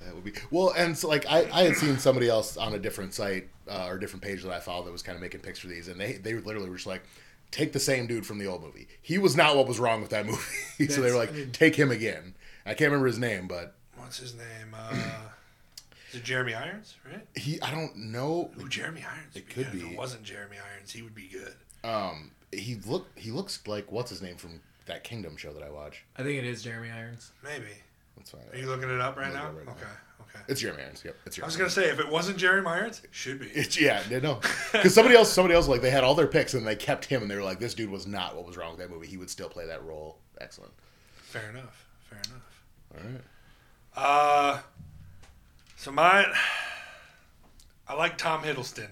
That would be well, and so like I, I had seen somebody else on a different site uh, or different page that I followed that was kind of making picks for these, and they they literally were just like, take the same dude from the old movie. He was not what was wrong with that [LAUGHS] movie, so they were like, I mean- take him again. I can't remember his name, but What's his name? Uh, is it Jeremy Irons? Right? he I don't know. Ooh, Jeremy Irons. It would could good. If be. it wasn't Jeremy Irons, he would be good. Um, he look he looks like what's his name from that Kingdom show that I watch. I think it is Jeremy Irons. Maybe. That's fine. Are you looking it up right now? up right okay. Okay. It's Jeremy Irons. Yep, it's Jeremy. I was gonna say if it wasn't Jeremy Irons, it should be. It's yeah, no, no, [LAUGHS] because somebody else, somebody else, like they had all their picks and they kept him, and they were like, "This dude was not what was wrong with that movie. He would still play that role. Excellent." Fair enough. Fair enough. All right. Uh, so mine, I like Tom Hiddleston.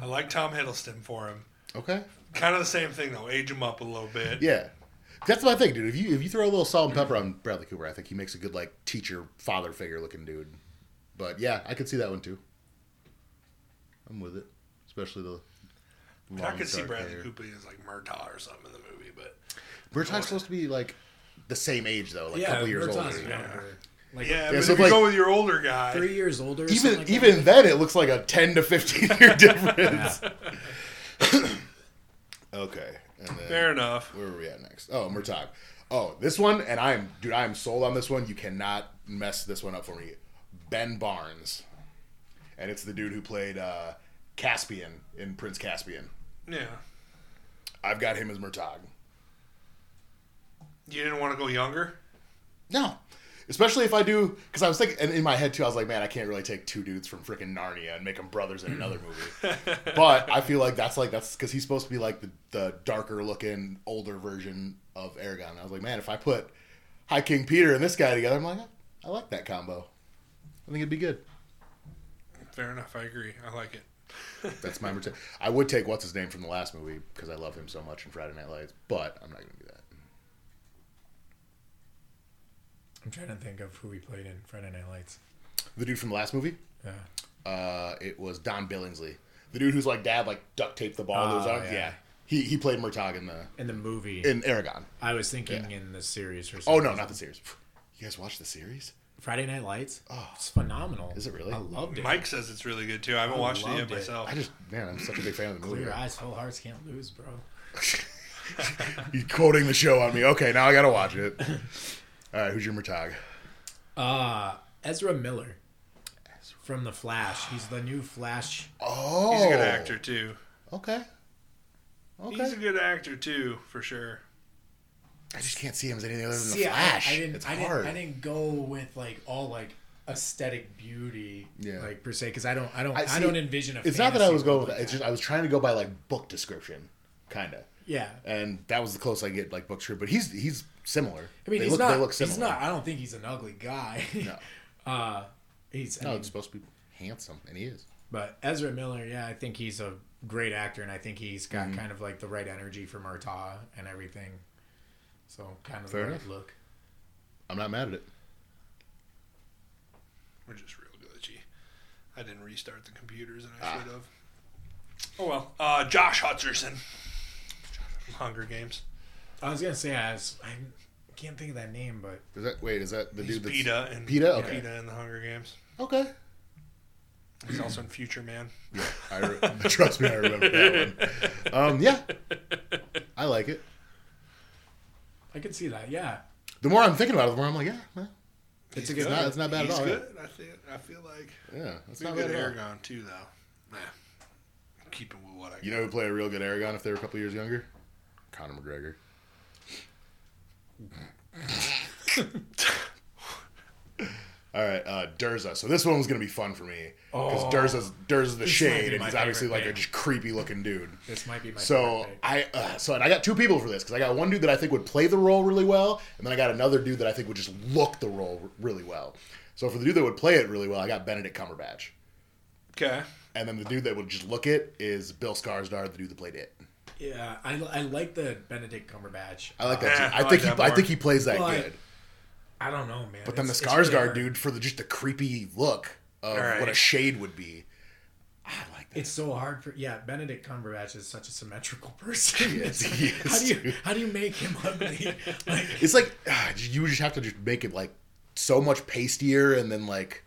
I like Tom Hiddleston for him. Okay. Kind of the same thing though. Age him up a little bit. Yeah, that's my thing, dude. If you if you throw a little salt and pepper on Bradley Cooper, I think he makes a good like teacher father figure looking dude. But yeah, I could see that one too. I'm with it, especially the. I, mean, I could see Bradley hair. Cooper as like Murtagh or something in the movie, but Murtagh's supposed to be like the same age though, like a yeah, couple years Murtagh's older. younger. Like yeah. Yeah, but so if you like- go with your older guy, three years older. Or Even something like that. even then, it looks like a ten to fifteen year [LAUGHS] difference. [LAUGHS] okay, and then fair enough. where are we at next? Oh, Murtagh. Oh, this one, and I'm dude, I am sold on this one. You cannot mess this one up for me. Ben Barnes, and it's the dude who played uh, Caspian in Prince Caspian. Yeah. I've got him as Murtagh. You didn't want to go younger? No. Especially if I do, because I was thinking, and in my head too, I was like, man, I can't really take two dudes from freaking Narnia and make them brothers in another movie. [LAUGHS] but I feel like that's like that's because he's supposed to be like the, the darker looking, older version of Eragon. I was like, man, if I put High King Peter and this guy together, I'm like, I like that combo. I think it'd be good. Fair enough. I agree. I like it. That's my Murtagh. I would take what's his name from the last movie because I love him so much in Friday Night Lights, but I'm not gonna do that. I'm trying to think of who he played in Friday Night Lights. The dude from the last movie, Yeah. uh, it was Don Billingsley, the dude who's like dad like duct taped the ball. to his Oh, yeah. yeah. He he played Murtagh in the In the movie, in Eragon. I was thinking Yeah. in the series or Oh no, not the series. You guys watched the series? Friday Night Lights. Oh. it's phenomenal. Is it really? I loved it. Mike says it's really good too. I haven't I watched it yet loved it. myself. I just man, I'm such a big fan of the movie. Clear eyes, full hearts can't lose, bro. [LAUGHS] You're quoting the show on me. Okay, now I gotta watch it. [LAUGHS] All right, who's your Murtagh? Uh Ezra Miller from The Flash. He's the new Flash. Oh, He's a good actor too. Okay. Okay. He's a good actor too, for sure. I just can't see him as anything other than See, the Flash. I, I didn't. it's I hard. didn't. I didn't go with like all like aesthetic beauty, Yeah. like per se, because I don't. I don't. I I, don't envision a. It's not that I was going with that. It's just I was trying to go by like book description, kind of, Yeah. and that was the closest I get like book description. But he's he's similar. I mean, they he's look, not. They look similar. He's not. I don't think he's an ugly guy. No, [LAUGHS] uh, he's. I no, mean, it's supposed to be handsome, and he is. But Ezra Miller, yeah, I think he's a great actor, and I think he's got Mm-hmm. kind of like the right energy for Murtagh and everything. So kind of Fair the right enough. look. I'm not mad at it. We're just real glitchy. I didn't restart the computers and I Ah. should have. Oh well. Uh, Josh Hutcherson. From Hunger Games. I was gonna say I was. I can't think of that name, but Is that wait? Is that the He's dude that's Peeta and Peeta? Okay. Peeta in the Hunger Games. Okay. He's also in Future Man. Yeah, I re- [LAUGHS] trust me, I remember that one. Um, yeah, I like it. I could see that. Yeah, The more I'm thinking about it, the more I'm like, yeah, well, it's a He's good. not- it's not bad at all, yeah. good. I feel. I feel like yeah, that's he's not good bad at at all. Eragon too, though. Nah. Keeping with what I. You know who play a real good Eragon if they were a couple years younger? Conor McGregor. [LAUGHS] All right, uh, Durza. So this one was gonna be fun for me because Oh. Durza's Durza's the shade, and he's obviously favorite like a just creepy looking dude. This might be my So favorite. I uh, so and I got two people for this because I got one dude that I think would play the role really well, and then I got another dude that I think would just look the role really well. So for the dude that would play it really well, I got Benedict Cumberbatch, Okay. and then the dude that would just look it is Bill Skarsgård, the dude that played it. Yeah, I, I like the Benedict Cumberbatch. I like that. Eh, too. I I think that he I think he plays that Well, good. I don't know, man. But then It's- the it's really Skarsgård dude for the just the creepy look of All right. what a shade would be. I like that. It's so hard for yeah. Benedict Cumberbatch is such a symmetrical [LAUGHS] person. Yes, he [LAUGHS] how is, do you dude. how do you make him ugly? [LAUGHS] Like, It's like ah, you just have to just make it like so much pastier and then like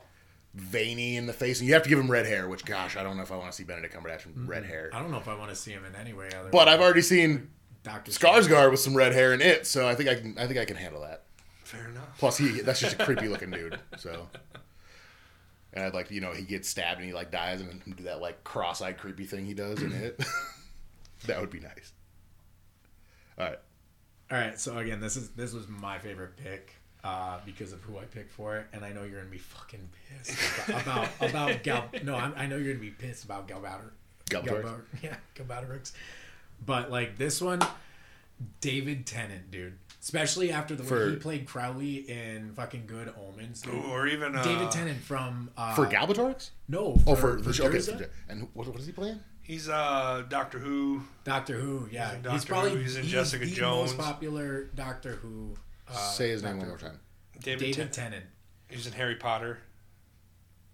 veiny in the face, and you have to give him red hair. Which, gosh, I don't know if I want to see Benedict Cumberbatch with mm-hmm. red hair. I don't know if I want to see him in any way other. But I've already seen Doctor Skarsgård with some red hair in it, so I think I can. I think I can handle that. Fair enough. Plus, he that's just a [LAUGHS] creepy looking dude. So, and I'd like you know he gets stabbed and he like dies and then do that like cross eyed creepy thing he does in it. [LAUGHS] that would be nice. All right. All right, so again, this is this was my favorite pick uh, because of who I picked for it, and I know you're gonna be fucking pissed about about, about Gal. No, I'm, I know you're gonna be pissed about Galbatter. Galbatorix? Galbator, yeah, Galbatorix. But like this one, David Tennant, dude. Especially after the way he played Crowley in fucking Good Omens. dude. Or even uh, David Tennant from uh, For Galbatorix? No, for, Oh, for, for for okay. For, and what, what is he playing? He's uh Doctor Who. Doctor Who. Yeah, He's in he's probably Who, he's in he's Jessica the Jones. most popular Doctor Who. Uh, Say his name Doctor one more time. David, David Tennant. Tennant. He's in Harry Potter.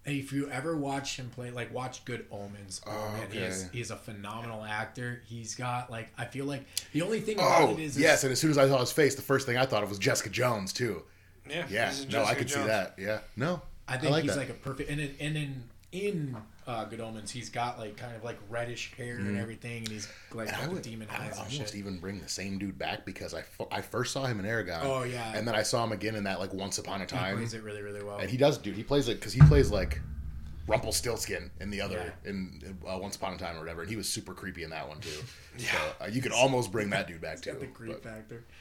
Hey, if you ever watch him play, like watch Good Omens, oh, Oh, man, he is okay. he's a phenomenal actor. He's got like I feel like the only thing about Oh, it is yes. is, And as soon as I saw his face, the first thing I thought of was Jessica Jones too. Yeah. Yeah. he's in No, I Jessica could see that. Yeah. No. I think like he's that. like a perfect and in, and in in uh, Good Omens he's got like kind of like reddish hair and everything, and he's like Mm-hmm. And I would, demon I would almost even bring the same dude back because I, I first saw him in Eragon. Oh, yeah. And then I saw him again in that like Once Upon a He Time. plays it really really well. And he does, dude. He plays it because he plays like Rumpelstiltskin in the other Yeah. in uh, Once Upon a Time or whatever, and he was super creepy in that one too. [LAUGHS] yeah, so, uh, you could almost bring that dude back too. The creep but- factor. [LAUGHS]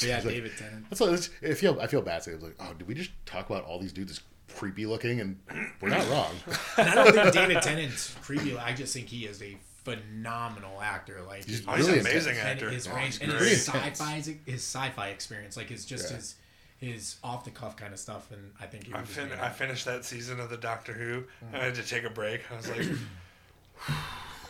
But yeah, like- David Tennant. That's what it's, I feel. I feel bad saying, like, oh, did we just talk about all these dudes creepy looking? And [CLEARS THROAT] we're not wrong. And I don't think David Tennant's creepy. I just think he is a phenomenal actor. Like He's Oh, he's Really an amazing intense. and actor. his Oh, range he's and his sci-fi his sci-fi experience, like his just Yeah. his his off the cuff kind of stuff. And I think I, fin- I finished that season of the Doctor Who. Mm. and I had to take a break. I was like, [CLEARS THROAT]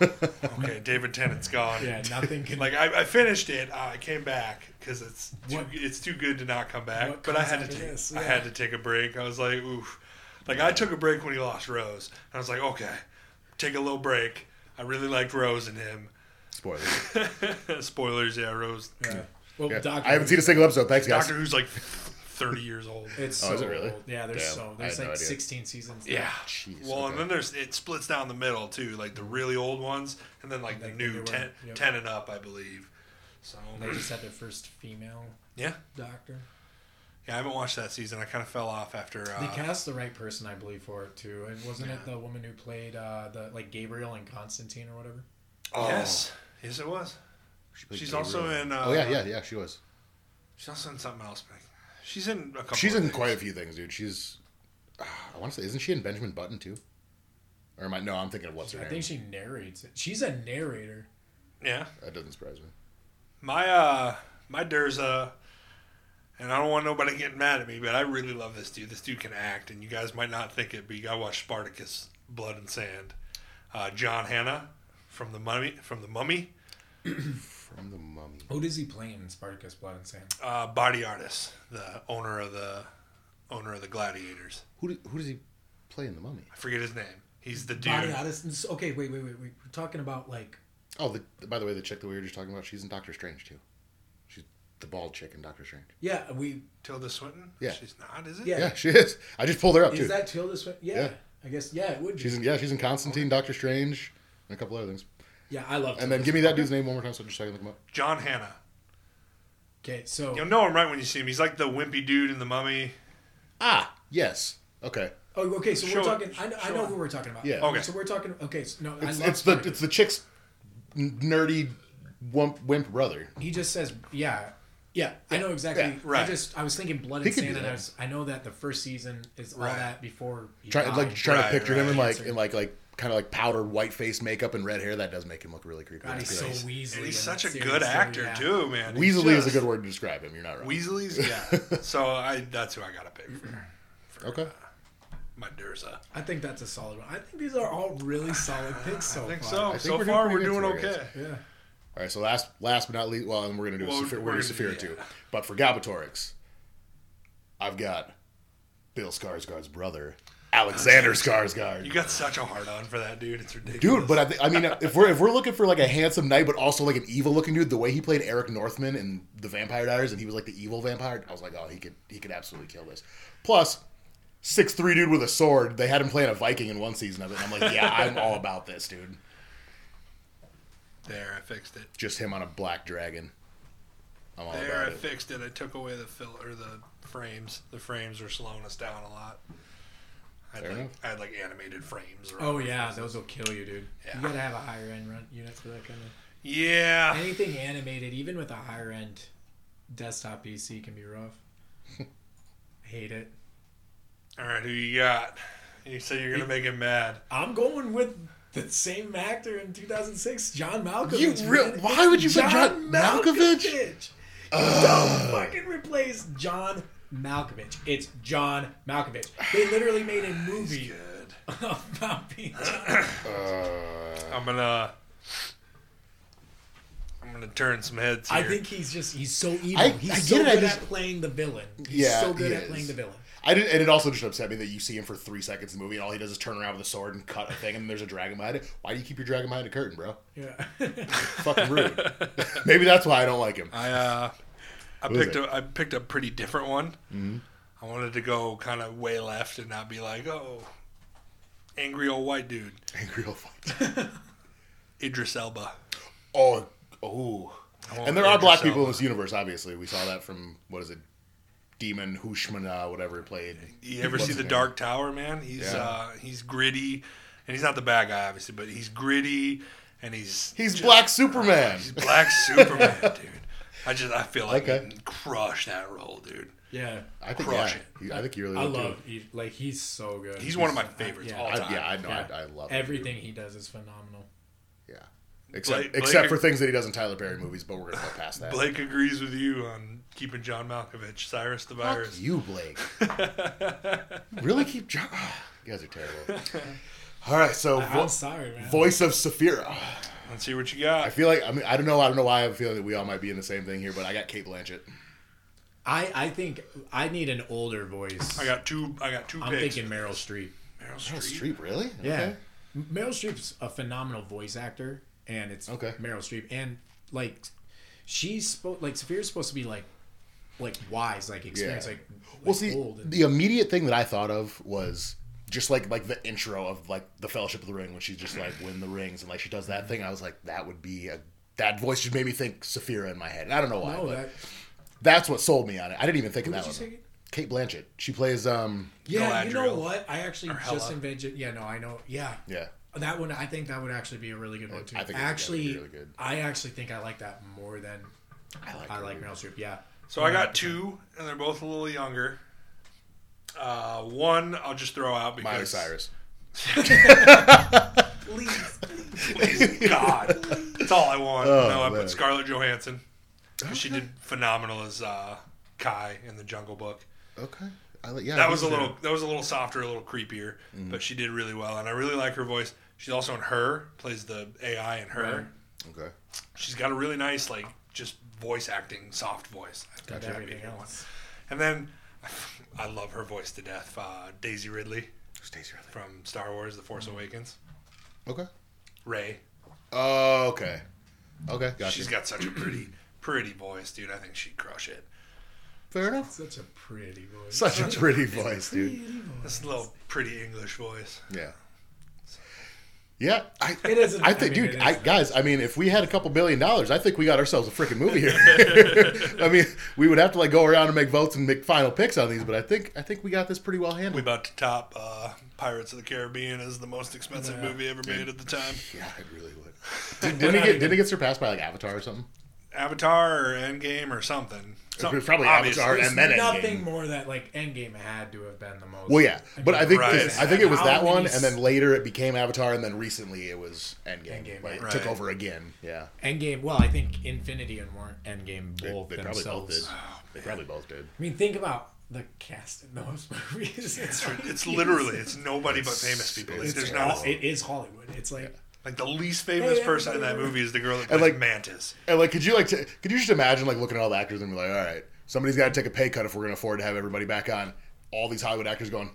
okay, David Tennant's gone. yeah, nothing can Like I, I finished it. Uh, I came back because it's too, What- it's too good to not come back. But I had to take this? I Yeah. had to take a break. I was like, oof. Like I took a break when he lost Rose. I was like, okay, take a little break. I really liked Rose and him. Spoilers. [LAUGHS] Spoilers, yeah, Rose. Yeah. Well, Yeah. Doctor I haven't seen a single episode. Thanks, guys. Doctor Who's like thirty years old. It's Oh, so is it really? old. Yeah, there's Damn, so there's had no like 16 seasons. Yeah. Jeez, well, and then there's it splits down the middle too, like the really old ones, and then like the the new newer, ten, yep. 10 and up, I believe. So And they just had their first female yeah, doctor. yeah, I haven't watched that season. I kind of fell off after. They Uh, cast the right person, I believe, for it too. And wasn't it the woman who played uh, the like Gabriel and Constantine or whatever? Oh. Yes, yes, it was. She She's Gabriel. also in. Uh, oh yeah, yeah, yeah. She was. She's also in something else. man. She's in a couple. She's of in things. quite a few things, dude. She's. Uh, I want to say, isn't she in Benjamin Button too? Or am I? No, I'm thinking of what's her I name. think she narrates it. She's a narrator. Yeah, That doesn't surprise me. my uh, my Durza. And I don't want nobody getting mad at me, but I really love this dude. This dude can act, and you guys might not think it, but you gotta watch Spartacus: Blood and Sand. Uh, John Hannah from the Mummy. From the Mummy. From the Mummy. Who does he play in Spartacus Blood and Sand? uh, Batiatus, the owner of the owner of the Gladiators. Who do, who does he play in the Mummy? I forget his name. He's the dude. Body artist. Okay, wait, wait, wait, wait. We're talking about like Oh, the, by the way, the chick that we were just talking about, she's in Doctor Strange too. She's the bald chick in Doctor Strange. yeah, we Tilda Swinton. Yeah. she's not, is it? Yeah. Yeah, she is. I just pulled her up is too. that Tilda Swinton? Yeah, Yeah. I guess yeah, it would. Be. She's in. Yeah, she's in Constantine, Doctor Strange, and a couple other things. Yeah, I love. And then give me that dude's name one more time, so just so I can look him up. John Hannah. Okay, so You'll know him right when you see him. He's like the wimpy dude in the Mummy. Ah, yes. Okay. oh, okay, so Show- we're talking. I know, I show know who we're talking about. Yeah. Okay. So we're talking. Okay, so no, I It's, love it's the Spartacus. it's the chick's n- nerdy wimp, wimp brother. He just says, yeah, yeah. I know exactly. yeah, right. I just I was thinking Blood He and could do Sand, and I that. was I know that the first season is all Right. that before he Try, died. like trying Right, to picture him in right. like Cancer. in like like kind of like powdered white face makeup and red hair. That does make him look really creepy. God, he's so That's Weasley. And he's such a good actor yeah. too, man. great. He's Weasley is a good word to describe him. You're not wrong. Weasley's, [LAUGHS] yeah. so I that's who I gotta pick for, for Okay. uh, my Durza. I think that's a solid one. I think these are all really solid [SIGHS] picks so I think far. so. I think so we're far, we're doing okay. guys. Yeah. All right. So last last but not least, well, and we're gonna do Well, a Saphir, we're we're gonna gonna do do- Saphira yeah. too. But for Galbatorix, I've got Bill Skarsgård's brother, Alexander Skarsgård. You got such a hard on for that dude. It's ridiculous. Dude, but I, th- I mean, uh, if we're if we're looking for like a handsome knight, but also like an evil looking dude, the way he played Eric Northman in the Vampire Diaries, and he was like the evil vampire, I was like, oh, he could he could absolutely kill this. Plus, six three dude with a sword. They had him playing a Viking in one season of it, and I'm like, yeah, I'm all about this, dude. there, I fixed it. Just him on a black dragon. I'm all There, I it. fixed it. I took away the fill or the frames. The frames are slowing us down a lot. I had, Fair like, enough. I had like animated frames. around Oh yeah, those will kill you, dude. Yeah. You gotta have a higher end run unit for that kind of. Yeah. Anything animated, even with a higher end desktop PC, can be rough. [LAUGHS] Hate it. All right, who you got? You say you're gonna make him mad. I'm going with the same actor in 2006, John Malkovich. You re- man. why would you put John Malkovich? Malkovich? Don't fucking replace John Malkovich. It's John Malkovich. They literally made a movie Good. [LAUGHS] about being. Uh, I'm gonna. I'm gonna turn some heads here. I think he's just he's so evil. I- he's I so get it, I good just- at playing the villain. He's Yeah, so good he at is. playing the villain. I did, and it also just upset me that you see him for three seconds in the movie, and all he does is turn around with a sword and cut a thing, and there's a dragon behind it. Why do you keep your dragon behind a curtain, bro? Yeah. Fucking rude. [LAUGHS] Maybe that's why I don't like him. I uh, I picked it? a I picked a pretty different one. Mm-hmm. I wanted to go kind of way left and not be like, oh, angry old white dude, [LAUGHS] Angry old fight. [LAUGHS] Idris Elba. Oh, oh. And there are Idris black people in this universe. Obviously, we saw that from what is it, demon Hushmana, whatever he played. You ever see the name? Dark Tower, man? He's Yeah. uh, he's gritty, and he's not the bad guy, obviously, but he's gritty, and he's He's just- Black Superman. He's Black Superman, [LAUGHS] dude. I just I feel like Okay. he can crush that role, dude. Yeah. I think Crush yeah, it. he- I think you really I would, too. love he, like he's so good. He's one of my uh, favorites yeah. all I, time. yeah, I know. Yeah. I, I love it. Everything he does is phenomenal. Yeah. Except Blake- Blake- except for things that he does in Tyler Perry movies, but we're gonna go past that. Blake agrees with you on keeping John Malkovich, Cyrus the Fuck Virus. you, Blake. [LAUGHS] really keep John. [SIGHS] you guys are terrible. [LAUGHS] All right, so vo- I'm sorry, man. voice of Saphira. Let's see what you got. I feel like I mean I don't know I don't know why I have a feeling that we all might be in the same thing here, but I got Cate Blanchett. I I think I need an older voice. I got two. I got 2 I'm picks. thinking Meryl Streep. Meryl Meryl Streep. Streep, really? Yeah. Okay. Meryl Streep's a phenomenal voice actor, and it's Okay. Meryl Streep, and like she's supposed like Saphira's supposed to be like like wise, like experienced, Yeah. like, like Well, see, old. And, the immediate thing that I thought of was just like like the intro of like the Fellowship of the Ring when she's just like win the rings and like she does that thing. I was like, that would be a that voice just made me think Saphira in my head. And I don't know why, no, but that that's what sold me on it. I didn't even think who of that you one. Cate Blanchett. She plays um Yeah, you know what? I actually just invented. Yeah, no, I know. Yeah, yeah. that one. I think that would actually be a really good one too. I think it be actually, really good. I actually think I like that more than I like I her. like Meryl Streep. Yeah. So I got two, and they're both a little younger. Uh, one I'll just throw out because Miley Cyrus. [LAUGHS] Please. Please, God, that's all I want. Oh, no, I man. put Scarlett Johansson. She did phenomenal as uh, Kai in the Jungle Book. Okay. I yeah. That was a he's- little that was a little softer, a little creepier, Mm-hmm. but she did really well, and I really like her voice. She's also in Her, plays the AI in Her. Right. Okay. She's got a really nice like just voice acting, soft voice. I think Got that'd be a everything else. And then I love her voice to death. Uh, Daisy Ridley Stacey Ridley. from Star Wars: The Force Awakens. Okay. Rey. Oh, okay. Okay. Gotcha. She's got such a pretty, [CLEARS THROAT] pretty voice, dude. I think she'd crush it. fair enough. Such a pretty voice. Such a pretty [LAUGHS] voice, dude. This little pretty English voice. Yeah. Yeah, I, It is. I think, mean, dude, I, guys. I mean, if we had a couple billion dollars, I think we got ourselves a freaking movie here. [LAUGHS] [LAUGHS] I mean, we would have to like go around and make votes and make final picks on these, but I think I think we got this pretty well handled. We handled. about to top uh, Pirates of the Caribbean as the most expensive Yeah. movie ever made at the time. Yeah, it really would. [LAUGHS] Did, didn't it get didn't it get surpassed by like Avatar or something? Avatar or Endgame or something. Something- was probably obviously. Avatar and then nothing Endgame. more that like Endgame had to have been the most. Well, yeah, but I think Right. I think it was How that one, many and then later it became Avatar, and then recently it was Endgame. Endgame, like, right. took over again. Yeah, Endgame. Well, I think Infinity and War- Endgame they, both they probably both themselves. did. Oh, they probably both did. I mean, think about the cast in those [LAUGHS] movies. It's, It's literally it's nobody but famous people. Like, it's there's terrible. not it is Hollywood. It's like like the least famous Hey, person in that movie is the girl that And, like- Mantis. And like, could you like, t- could you just imagine like looking at all the actors and be like, all right, somebody's got to take a pay cut if we're going to afford to have everybody back on. All these Hollywood actors going,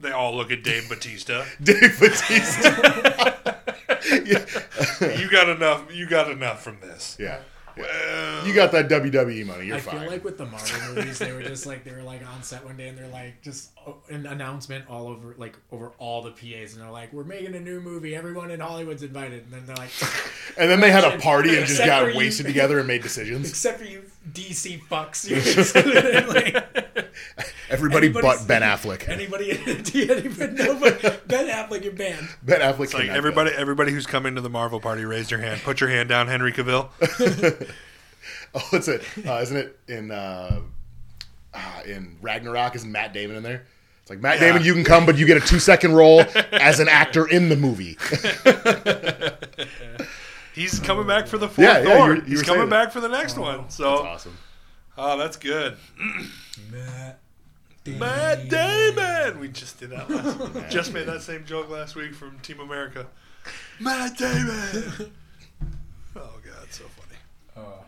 They all look at Dave Batista. [LAUGHS] Dave Batista. [LAUGHS] you got enough. You got enough from this. yeah. Well, You got that WWE money. You're fine. I fine. feel like with the Marvel movies, they were just like they were like on set one day and they're like just oh, an announcement all over like over all the PAs and they're like we're making a new movie. Everyone in Hollywood's invited. And then they're like [LAUGHS] and then they had a [LAUGHS] party and just got for you. wasted together and made decisions. [LAUGHS] except for you DC fucks. You're excluded. [LAUGHS] like, Everybody but [LAUGHS] Ben Affleck. anybody, anybody, nobody, Ben Affleck, you're banned. Ben Affleck. It's like cannot everybody, go. everybody who's coming to the Marvel party, raise your hand. Put your hand down, Henry Cavill. [LAUGHS] Oh, what's it? Uh, isn't it in uh, uh, in Ragnarok? Isn't Matt Damon in there? It's like Matt Yeah. Damon, you can come, but you get a two second role as an actor in the movie. He's coming back for the fourth Yeah, yeah, Thor. you were- you He's coming saying back for the next one. So, That's awesome. oh, that's good. Matt. Matt Damon. We just did that last. [LAUGHS] week. just made that same joke last week from Team America. Matt Damon. [LAUGHS] oh god, so funny. Oh.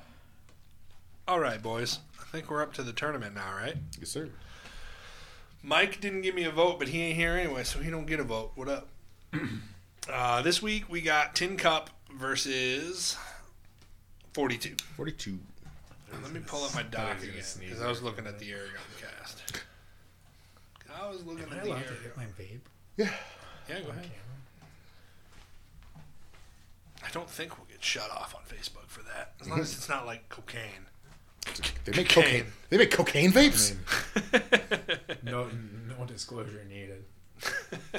All right, boys. I think we're up to the tournament now, right? Yes, sir. Mike didn't give me a vote, but he ain't here anyway, so he don't get a vote. What up? [CLEARS THROAT] uh, this week we got Tin Cup versus 42. Forty-two. Let me pull up my doc again because I was looking at the Eragon cast. I was looking Am at I the allowed to Eragon. hit my vape? Yeah. Yeah, go on ahead. camera? I don't think we'll get shut off on Facebook for that, as long as [LAUGHS] it's not like cocaine. They make cocaine. Cocaine. They make cocaine vapes. No, no disclosure needed. [LAUGHS]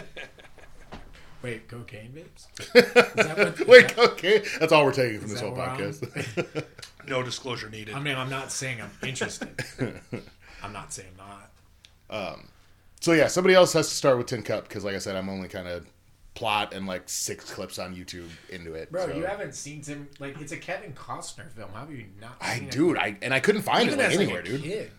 Wait, cocaine vapes? [LAUGHS] Is that what, is Wait, that- cocaine. That's all we're taking from this whole podcast. [LAUGHS] no disclosure needed. I mean, I'm not saying I'm interested. [LAUGHS] I'm not saying not. Um, so yeah, somebody else has to start with Tin Cup because, like I said, I'm only kind of plot and like six clips on YouTube into it. Bro, so- you haven't seen Tim. Like, it's a Kevin Costner film. How have you not? I seen it? dude, I and I couldn't find Even it like, as anywhere, like a dude. kid.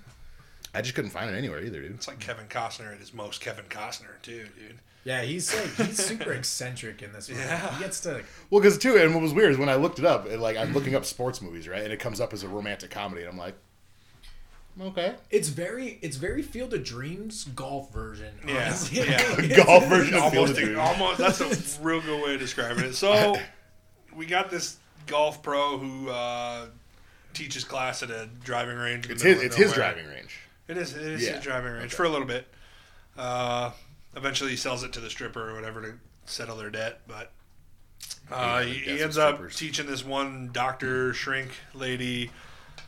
I just couldn't find it anywhere either, dude. it's like Kevin Costner at his most Kevin Costner too, dude. Yeah, he's like he's super [LAUGHS] eccentric in this movie. Yeah. He gets to Well, because too, and what was weird is when I looked it up, it, like I'm looking up sports movies, right, and it comes up as a romantic comedy, and I'm like, okay, It's very it's very Field of Dreams golf version. Yeah, honestly. [LAUGHS] yeah. golf version of Field of Dreams. almost. That's a [LAUGHS] real good way of describing it. So, we got this golf pro who uh, teaches class at a driving range. It's his, of it's his driving range. It is. It is Yeah. his driving range for a little bit. Uh, eventually, he sells it to the stripper or whatever to settle their debt. But uh, he, he ends up strippers. teaching this one doctor shrink lady.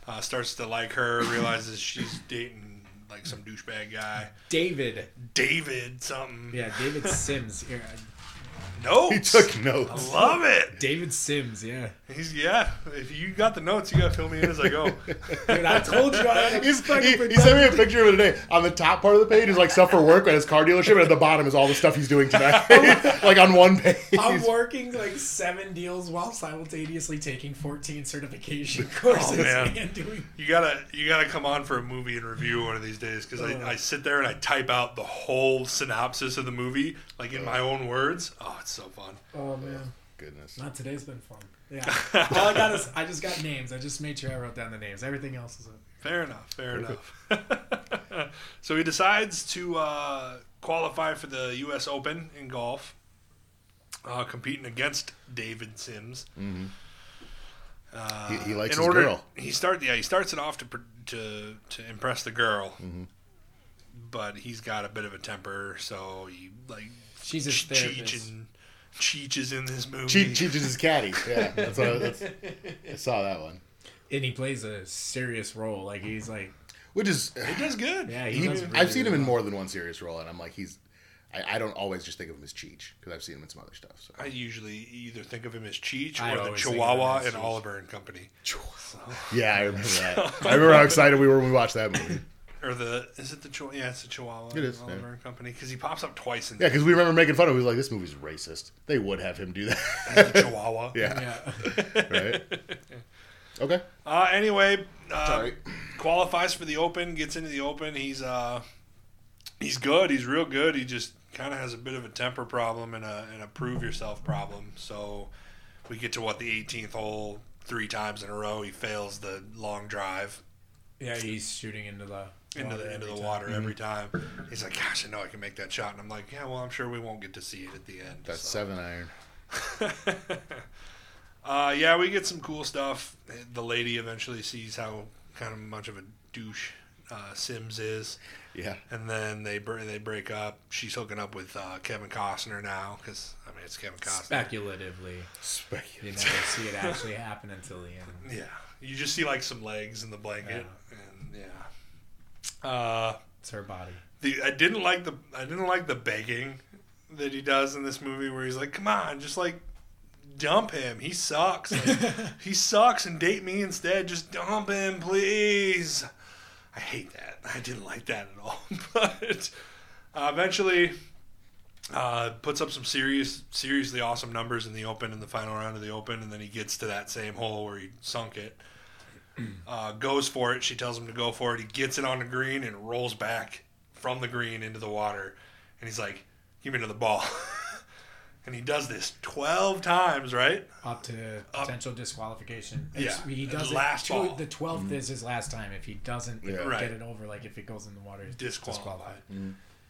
Uh, starts to like her. [LAUGHS] Realizes she's dating like some douchebag guy, David. David something. Yeah, David [LAUGHS] Sims. Yeah, Notes. He took notes. I love it. David Sims. Yeah, He's yeah. If you got the notes, you gotta fill me in as I go. [LAUGHS] dude, I told you I had a He's, he, he sent me a picture of it today. On the top part of the page is like stuff for work at his car dealership, and at the bottom is all the stuff he's doing tonight. [LAUGHS] [LAUGHS] like on one page. I'm working like seven deals while simultaneously taking 14 certification oh, courses Oh, man. and doing. You gotta you gotta come on for a movie and review one of these days because Oh. I, uh. I sit there and I type out the whole synopsis of the movie like in my own words. Oh, it's so fun. Oh man, Goodness. not today's been fun. Yeah, [LAUGHS] all I got is I just got names. I just made sure I wrote down the names. Everything else is up. Fair enough. Fair enough. [LAUGHS] so he decides to uh, qualify for the U.S. Open in golf, uh, competing against David Sims. Uh, He- he likes in his order, girl. He start yeah he starts it off to to to impress the girl, Mm-hmm. but he's got a bit of a temper, so he like She's his Cheech and Cheech is in this movie. Cheech, Cheech is his caddy. Yeah, [LAUGHS] that's what I, that's, I saw that one. and he plays a serious role. Like he's like, Which is, He does good. yeah, he he, does I've seen him really in more than one serious role, and I'm like, he's. I, I don't always just think of him as Cheech because I've seen him in some other stuff. So. I usually either think of him as Cheech I or the always think of him Chihuahua as in Oliver and Company. [LAUGHS] Yeah, I remember that. [LAUGHS] I remember how excited we were when we watched that movie. Or the is it the Chihuahua? Yeah, it's the Chihuahua. It is, in Oliver yeah. Company because he pops up twice in Yeah, because we remember making fun of. him. He was like, "This movie's racist." They would have him do the that. Chihuahua. [LAUGHS] yeah, Yeah, [LAUGHS] right. [LAUGHS] Okay. Uh, anyway, uh, Sorry. qualifies for the Open, gets into the Open. He's uh, he's good. He's real good. He just kind of has a bit of a temper problem and a and a prove yourself problem. So we get to what the 18th hole three times in a row. He fails the long drive yeah, he's shooting into the into the into every the time. water every time. He's like, "Gosh, I know I can make that shot." And I'm like, "Yeah, well, I'm sure we won't get to see it at the end." That's so. seven iron. [LAUGHS] uh, yeah, we get some cool stuff. The lady eventually sees how kind of much of a douche uh, Sims is, Yeah. and then they br- they break up. She's hooking up with uh, Kevin Costner now because I mean it's Kevin Costner. Speculatively, Speculatively. you never see it actually happen until the end. [LAUGHS] yeah, you just see like some legs in the blanket, and yeah. Uh, It's her body. the I didn't like the I didn't like the begging that he does in this movie where he's like, "Come on, just like dump him. He sucks. Like, [LAUGHS] he sucks and date me instead. Just dump him, please." I hate that. I didn't like that at all. [LAUGHS] but uh, eventually, uh, puts up some serious, seriously awesome numbers in the Open in the final round of the Open, and then he gets to that same hole where he sunk it. Uh, goes for it. She tells him to go for it. He gets it on the green and rolls back from the green into the water. And he's like, "Give me another ball." [LAUGHS] and he does this twelve times, right? Up to potential disqualification. Yeah, It's- he the does last it. Two, ball. the 12th is his last time. If he doesn't Yeah. Right. get it over, like if it goes in the water, he's Disqualified.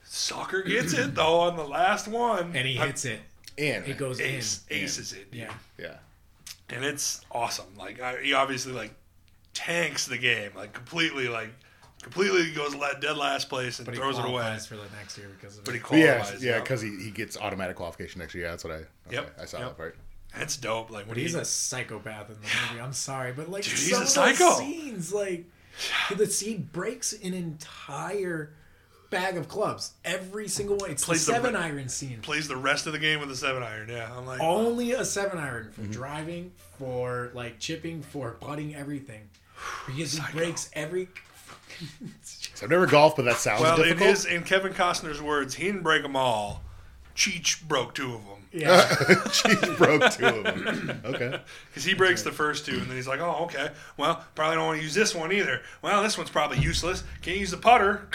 Sucker gets it though on the last one, And he I- hits it. And It goes ace, in. aces it. Yeah. Yeah. and it's awesome. Like I, he obviously like tanks the game, like completely, like completely goes la- dead last place and But he throws it away. qualifies for the next year because of But he it. But yeah, qualifies. yeah, yeah, because he, he gets automatic qualification next year. Yeah, that's what I. Okay, Yep, I saw yep. that part. That's dope. Like when But he's he, a psychopath in the movie. I'm sorry, but like Dude, some he's a of those scenes, like The seed breaks an entire bag of clubs. Every single one. It's Plays the the seven re- iron scene. Plays the rest of the game with a seven iron. Yeah, I'm like, Only a seven iron for mm-hmm. driving, for like chipping, for putting everything. Because he breaks every. So [LAUGHS] I've never golfed, but that sounds well, in his in Kevin Costner's words, he didn't break them all. Cheech broke two of them Yeah. [LAUGHS] Cheech broke two of them. Okay. [LAUGHS] because he breaks the first two, and then he's like, "Oh, okay. Well, probably don't want to use this one either. Well, this one's probably useless. Can't use the putter."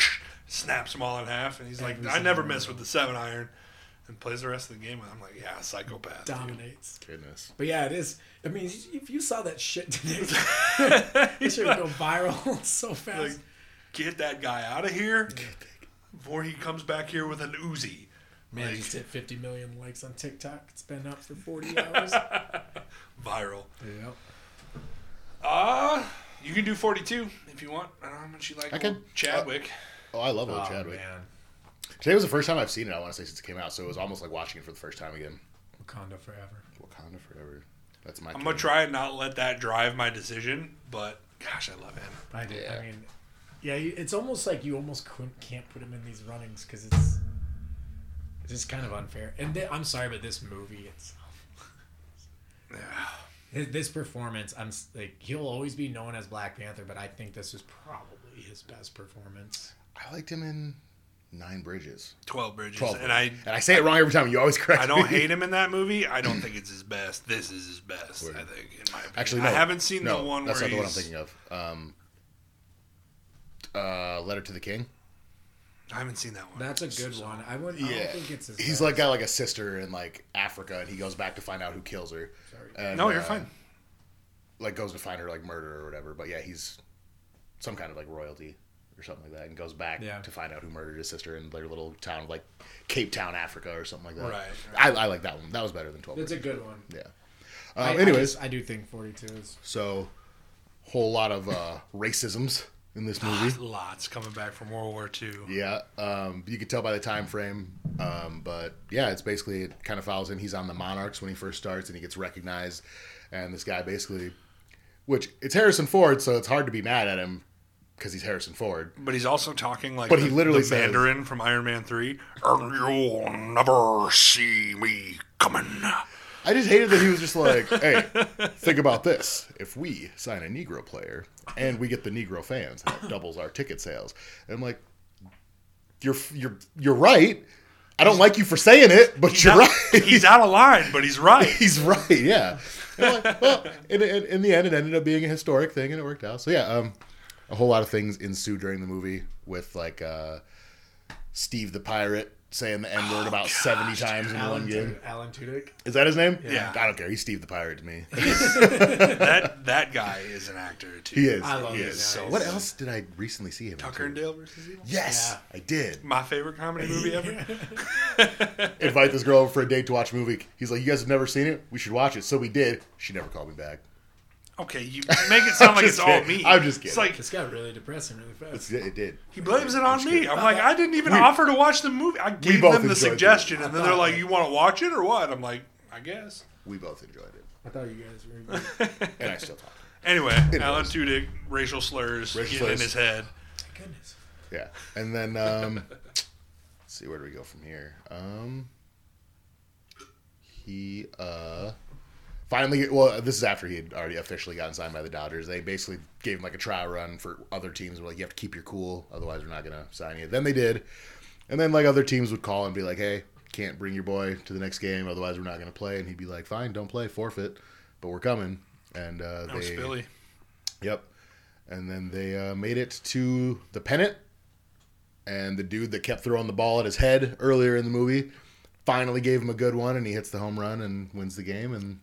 Snaps them all in half, and he's like, "I never single miss with the seven iron." And plays the rest of the game. And I'm like, "Yeah, psychopath." dude." dominates. Goodness. But yeah, it is. I mean, if you saw that shit today, [LAUGHS] it should go viral [LAUGHS] so fast. Like, get that guy out of here before he comes back here with an Uzi. Man, like- just hit 50 million likes on TikTok. It's been up for 40 [LAUGHS] hours. Viral. yep. Uh, you can do 42 if you want. I don't know how much you like I can. Chadwick. Oh, I love old Oh, Chadwick. man. Today was the first time I've seen it. I want to say since it came out, so it was almost like watching it for the first time again. Wakanda forever. Wakanda forever. That's my. I'm gonna try and not let that drive my decision, but gosh, I love him. I do. Yeah. I mean, yeah, it's almost like you almost couldn't, can't put him in these runnings because it's it's just kind of unfair. And th- I'm sorry, but this movie, it's Yeah. [LAUGHS] his, this performance. I'm like he'll always be known as Black Panther, but I think this is probably his best performance. I liked him in Nine Bridges. 12 Bridges, 12 and I and I say it wrong every time. You always correct me. I don't me. hate him in that movie. I don't [LAUGHS] think it's his best. This is his best. Word. I think, in my opinion. Actually, no. I haven't seen no, the one That's where not the one I'm thinking of. Um, uh, Letter to the King. I haven't seen that one. That's a good So- one. I wouldn't. I don't think it's his. He's best. like got like a sister in like Africa, and he goes back to find out who kills her. Sorry. And, No, you're uh, fine. Like goes to find her like murder or whatever. But yeah, he's some kind of like royalty or something like that, and goes back Yeah. to find out who murdered his sister in their little town of like Cape Town, Africa, or something like that. Right, I, I like that one. That was better than Twelve. It's a good one. Yeah. Um, I anyways, just- I, do think 42 is. so whole lot of uh, racisms in this movie. Lots coming back from World War II. Yeah, um, you could tell by the time frame. Um, but yeah, it's basically it kind of follows him. He's on the Monarchs when he first starts, and he gets recognized. And this guy basically, which it's Harrison Ford, so it's hard to be mad at him because he's Harrison Ford. But he's also talking like But he the- literally the says- Mandarin from Iron Man 3. And you'll never see me coming. I just hated that he was just like, "Hey, think about this: if we sign a Negro player and we get the Negro fans, that doubles our ticket sales." And I'm like, "You're you're you're right. I don't like you for saying it, but you're right." [LAUGHS] he's out of line, but he's right. [LAUGHS] He's right, yeah. And I'm like, well, in, in, in the end, it ended up being a historic thing, and it worked out. So yeah, um, a whole lot of things ensue during the movie with like uh, Steve the pirate saying the N word about seventy times in one Alan, game. Tu- Alan Tudyk. Is that his name? Yeah. I don't care. He's Steve the pirate to me. [LAUGHS] that that guy is an actor too. he is. I love he it. is. So what good. else did I recently see him? Tucker and in? Dale versus Evil. Yes, I did. My favorite comedy movie ever. [LAUGHS] Invite this girl over for a date to watch a movie. He's like, "You guys have never seen it? We should watch it." So we did. She never called me back. Okay, you make it sound [LAUGHS] like just it's all me. I'm just kidding. It's kidding. like This got really depressing really fast. It's- It did. he blames it on just me. kidding. I'm like, I didn't even We- offer to watch the movie. I gave them the enjoyed it. suggestion, and then they're like, "You want to watch it or what?" I'm like, "I guess." We both enjoyed it, I thought you guys were. [LAUGHS] and I still talk. Anyway, Anyways. Alan Tudyk, racial slurs Racial getting in his head. Goodness. Yeah, and then um, [LAUGHS] let's see where do we go from here? Um, he uh, finally, well, this is after he had already officially gotten signed by the Dodgers. They basically gave him like a trial run for other teams. Were like, you have to keep your cool, otherwise we're not gonna sign you. Then they did, and then like other teams would call and be like, hey, can't bring your boy to the next game, otherwise we're not gonna play. And he'd be like, fine, don't play, forfeit, but we're coming. And uh, That was they, Philly. Yep. And then they uh, made it to the pennant, and the dude that kept throwing the ball at his head earlier in the movie finally gave him a good one, and he hits the home run and wins the game. And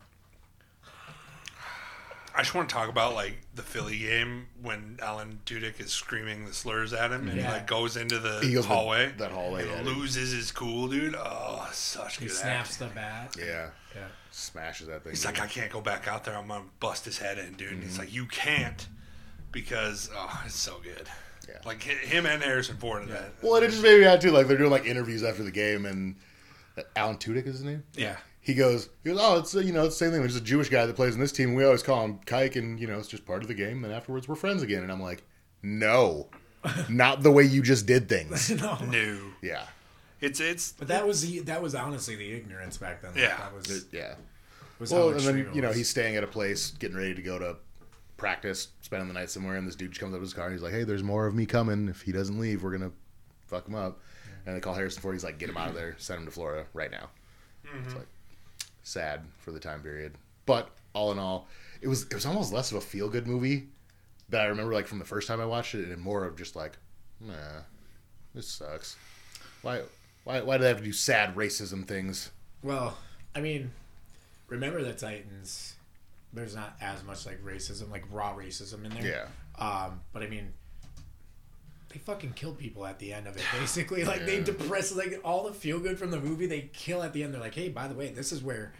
I just want to talk about like the Philly game when Alan Tudyk is screaming the slurs at him and he like goes into the he goes hallway. that hallway. and Yeah, loses his cool, dude. Oh, such He good snaps acting. the bat. yeah, Yeah. smashes that thing. He's like, I can't go back out there. I'm gonna bust his head in, dude. Mm-hmm. he's like, you can't because oh, it's so good. Yeah. Like him and Harrison Ford in that. well, and it just made me mad too. Like they're doing like interviews after the game, and Alan Tudyk is his name. Yeah. He goes, he goes, oh, it's uh, you know it's the same thing. There's a Jewish guy that plays in this team. We always call him Kike, and you know it's just part of the game. And afterwards, we're friends again. And I'm like, no, [LAUGHS] not the way you just did things. [LAUGHS] no. No, Yeah, it's it's But that was the that was honestly the ignorance back then. Yeah. that was, It- yeah. was Well, and then you know he's staying at a place, getting ready to go to practice, spending the night somewhere, and this dude comes up to his car and he's like, "Hey, there's more of me coming. If he doesn't leave, we're gonna fuck him up." And they call Harrison Ford. He's like, "Get him out of there. Send him to Florida right now." It's like sad for the time period, but all in all, it was it was almost less of a feel good movie that I remember like from the first time I watched it, and more of just like, nah, this sucks. Why why why do they have to do sad racism things? Well, I mean, remember the Titans. There's not as much like racism, like raw racism in there. Yeah. Um, but I mean, they fucking kill people at the end of it. [SIGHS] Basically, like they depress, like all the feel good from the movie, they kill at the end. They're like, hey, by the way, this is where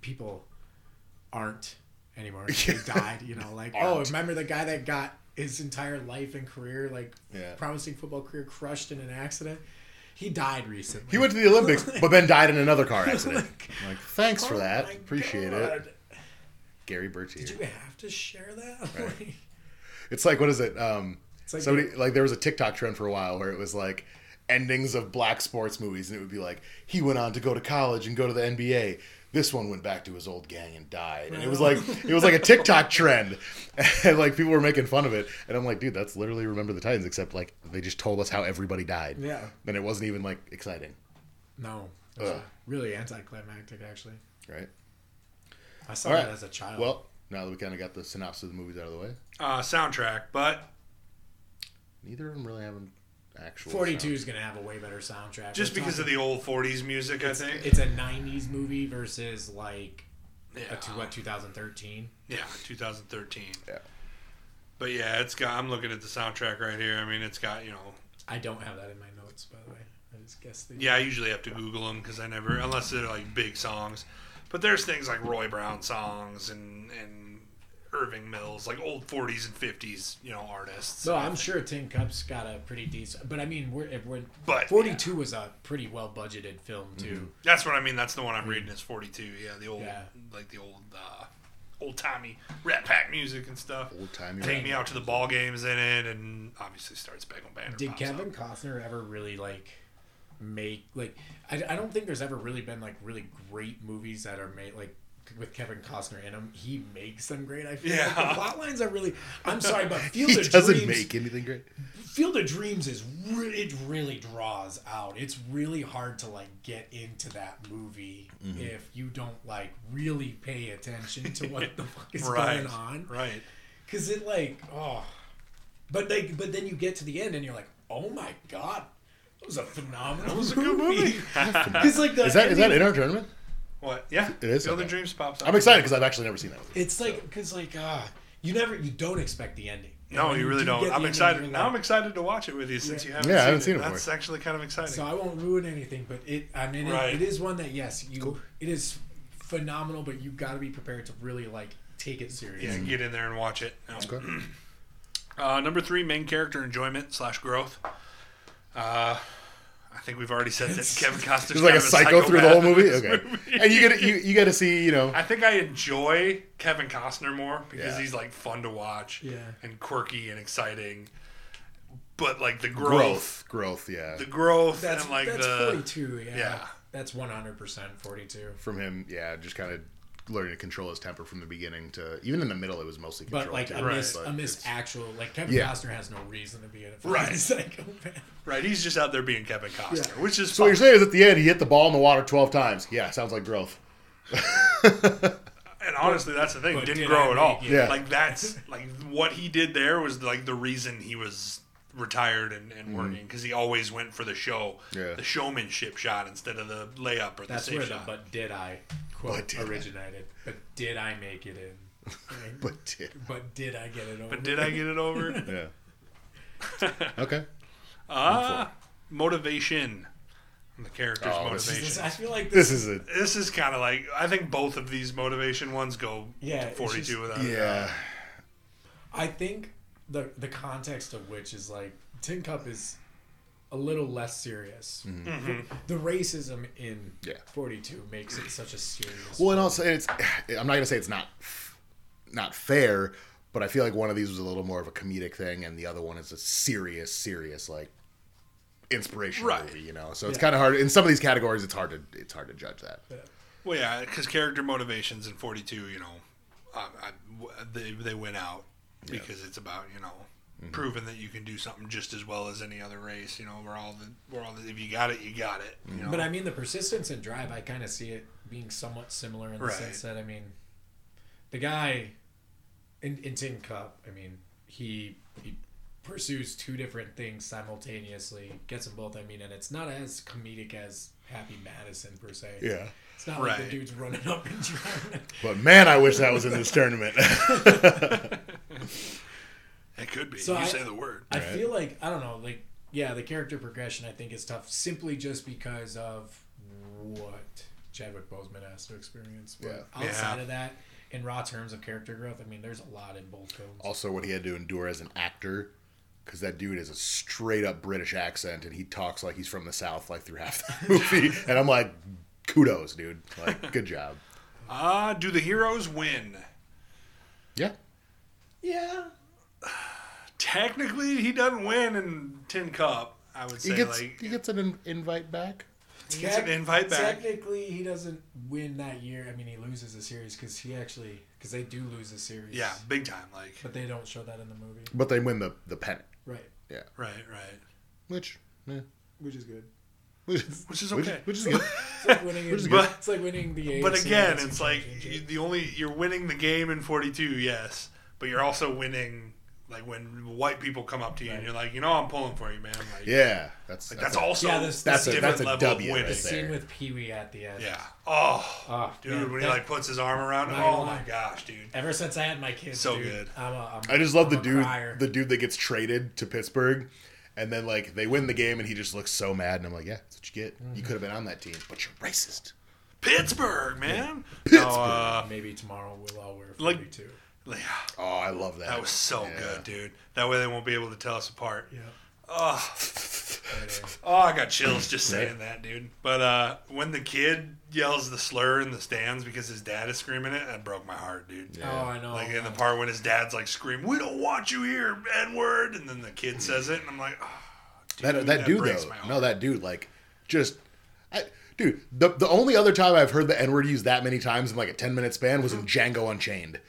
people aren't anymore. [LAUGHS] They died. You know, like oh, remember the guy that got his entire life and career, like Yeah. promising football career, crushed in an accident. He died recently. He went to the Olympics, [LAUGHS] but then died in another car [LAUGHS] accident. Like, like, thanks for oh that. my Appreciate it. Gerry Bertier. Did you have to share that? Like, It's like what is it? Um, like somebody like there was a TikTok trend for a while where it was like endings of black sports movies, and it would be like he went on to go to college and go to the NBA. This one went back to his old gang and died, and it was like it was like a TikTok trend, [LAUGHS] and like people were making fun of it, and I'm like, dude, that's literally Remember the Titans, except like they just told us how everybody died. Yeah. and it wasn't even like exciting, no, it was really anticlimactic. Actually, right? I saw All that right. as a child. Well, now that we kind of got the synopsis of the movies out of the way, uh, soundtrack, but neither of them really have an actual. Forty-two sound. is gonna have a way better soundtrack. just We're because of the old '40s music, I think. it's a '90s movie versus like yeah, a two, what 2013. yeah, 2013. Yeah. But yeah, it's got. I'm looking at the soundtrack right here. I mean, it's got you know. I don't have that in my notes, by the way. I just guessed. They Yeah, I usually have to Google them because I never, unless they're like big songs. But there's things like Roy Brown songs and and Irving Mills, like old 40s and 50s, you know, artists. No, I'm sure Tin Cup's got a pretty decent, but I mean, we're, if we're But, 42 was a pretty well budgeted film too. That's what I mean. That's the one I'm reading is 42. Yeah, the old, Yeah. like the old, uh, old timey Rat Pack music and stuff. Old timey. Take me out to the ball games in it, and obviously starts Spangled Banner. Did Kevin up. Costner ever really like make like? I, I don't think there's ever really been like really great movies that are made like with Kevin Costner in them. He makes them great. I feel like Yeah. the plot lines are really. I'm sorry, but [LAUGHS] Field of doesn't Dreams. make anything great. Field of Dreams is re- it really draws out. It's really hard to like get into that movie Mm-hmm. if you don't like really pay attention to what the [LAUGHS] fuck is Right. going on. Right. Cause it like oh, but like but then you get to the end and you're like oh my god, it was a phenomenal. That was a good movie. Because [LAUGHS] like the Is that is that ending- in our tournament? What? Yeah. It is? Field of Dreams pops up. I'm excited because I've actually never seen that movie. It's like because like uh you never you don't expect the ending. And No, when you really do don't. I'm excited. you're Now I'm excited to watch it with you since Yeah. you haven't, Yeah, I seen, haven't it. seen it That's before. actually kind of exciting. So I won't ruin anything, but it I mean it, Right. it is one that yes you it is phenomenal, but you've got to be prepared to really like take it serious. yeah, get in there and watch it. No. Okay. [CLEARS THROAT] Uh, number three, main character enjoyment slash growth. Uh, I think we've already said that Kevin Costner's There's like kind a psycho through the whole movie. Okay, movie. and you get you you get to see you know I think I enjoy Kevin Costner more because Yeah. he's like fun to watch Yeah. and quirky and exciting. But like the growth, growth growth yeah the growth, That's and like that's the 42. Yeah. yeah. That's 100% 42. from him yeah just kind of learning to control his temper from the beginning to even in the middle it was mostly But control like too, a Right. miss, but a miss actual like Kevin Yeah. Costner has no reason to be in a Right. fucking [LAUGHS] psychopath. Right. He's just out there being Kevin Costner, Yeah. which is So what you're saying is at the end he hit the ball in the water 12 times yeah sounds like growth And honestly, that's the thing. but Didn't did grow I at all. it? Yeah. Like that's like what he did there was like the reason he was retired and, and working because he always went for the show, Mm-hmm. Yeah. the showmanship shot instead of the layup or the That's safe where the shot. but did I quote But did I? originated. But did I make it in? [LAUGHS] but did But did I get it over? but did I get it over? [LAUGHS] yeah [LAUGHS] okay Ah, motivation. The character's Oh, this is- motivation. This- I feel like this this, is a This is kind of like I think both of these motivation ones go Yeah, to 42 just- without yeah I think the the context of which is like Tin Cup is a little less serious. The racism in Mm-hmm. Yeah. 42 makes it such a serious. Well, and also it's I'm not gonna say it's not not fair, but I feel like one of these was a little more of a comedic thing, and the other one is a serious, serious like inspirational Right. movie. You know, so it's Yeah. kind of hard in some of these categories. It's hard to it's hard to judge that. Well, yeah, because character motivations in 42, you know, um, I, w- they, they win out because it's about, you know, Mm-hmm. proving that you can do something just as well as any other race. You know, we're all the, we're all the, if you got it, you got it. You know? But I mean, the persistence and drive, I kind of see it being somewhat similar in the Right. sense that I mean, the guy in, in Tin Cup, I mean, he he pursues two different things simultaneously, gets them both. I mean, and it's not as comedic as Happy Madison per se. Yeah, It's not like the dude's running up and driving. [LAUGHS] but man, I wish that was in this tournament. [LAUGHS] it could be. So you I- say the word. I Right. feel like I don't know, like yeah, the character progression I think is tough simply just because of what Chadwick Boseman has to experience. But Yeah. outside Yeah. of that, in raw terms of character growth, I mean, there's a lot in both films. also, what he had to endure as an actor. Because that dude has a straight up British accent and he talks like he's from the South, like through half the [LAUGHS] movie. and I'm like, kudos, dude. Like, good job. Ah, do the heroes win? Yeah. Yeah, Technically, he doesn't win in Tin Cup. I would say He gets like he gets an invite back. He gets an invite back. Technically, he doesn't win that year. I mean, he loses the series because he actually because they do lose the series. Yeah, big time. Like but they don't show that in the movie. But they win the, the pennant. Right, Yeah. right, right. Which yeah. which is good. Which is, Which is which, okay. which is good. [LAUGHS] It's like winning. Which is in- good. it's like winning the. But again, it's like championship. you, the only you're winning the game in 42, yes, but you're also winning like when white people come up to you and you're like, you know, I'm pulling for you, man. Like, Yeah, that's like, that's a- also Yeah, this- That's a- different that's a level W of right winning. the there. scene with Pee Wee at the end. Yeah. Oh, Oh, dude, man, when he that- like puts his arm around him. Not gonna Oh my lie. gosh, dude. Ever since I had my kids, So dude, good. I'm a, I'm, I just love I'm the a dude, crier. the dude that gets traded to Pittsburgh, and then like they win the game, and he just looks so mad, and I'm like, yeah, that's what you get. Mm-hmm. You could have been on that team, but you're racist. Pittsburgh, man. Pittsburgh. No, uh, Maybe tomorrow we'll all wear Like- 42. Yeah, Oh, I love that. that was so Yeah. good, dude. That way they won't be able to tell us apart. Yeah. Oh, There [LAUGHS] oh, I got chills just saying that, dude. But uh, when the kid yells the slur in the stands because his dad is screaming it, that broke my heart, dude. Oh, I know. Like in the part when his dad's like screaming, "We don't want you here, N word," and then the kid says it, and I'm like, oh, dude, that that dude though. No, that dude like just. I, dude, the the only other time I've heard the N word used that many times in like a ten minute span was in Django Unchained.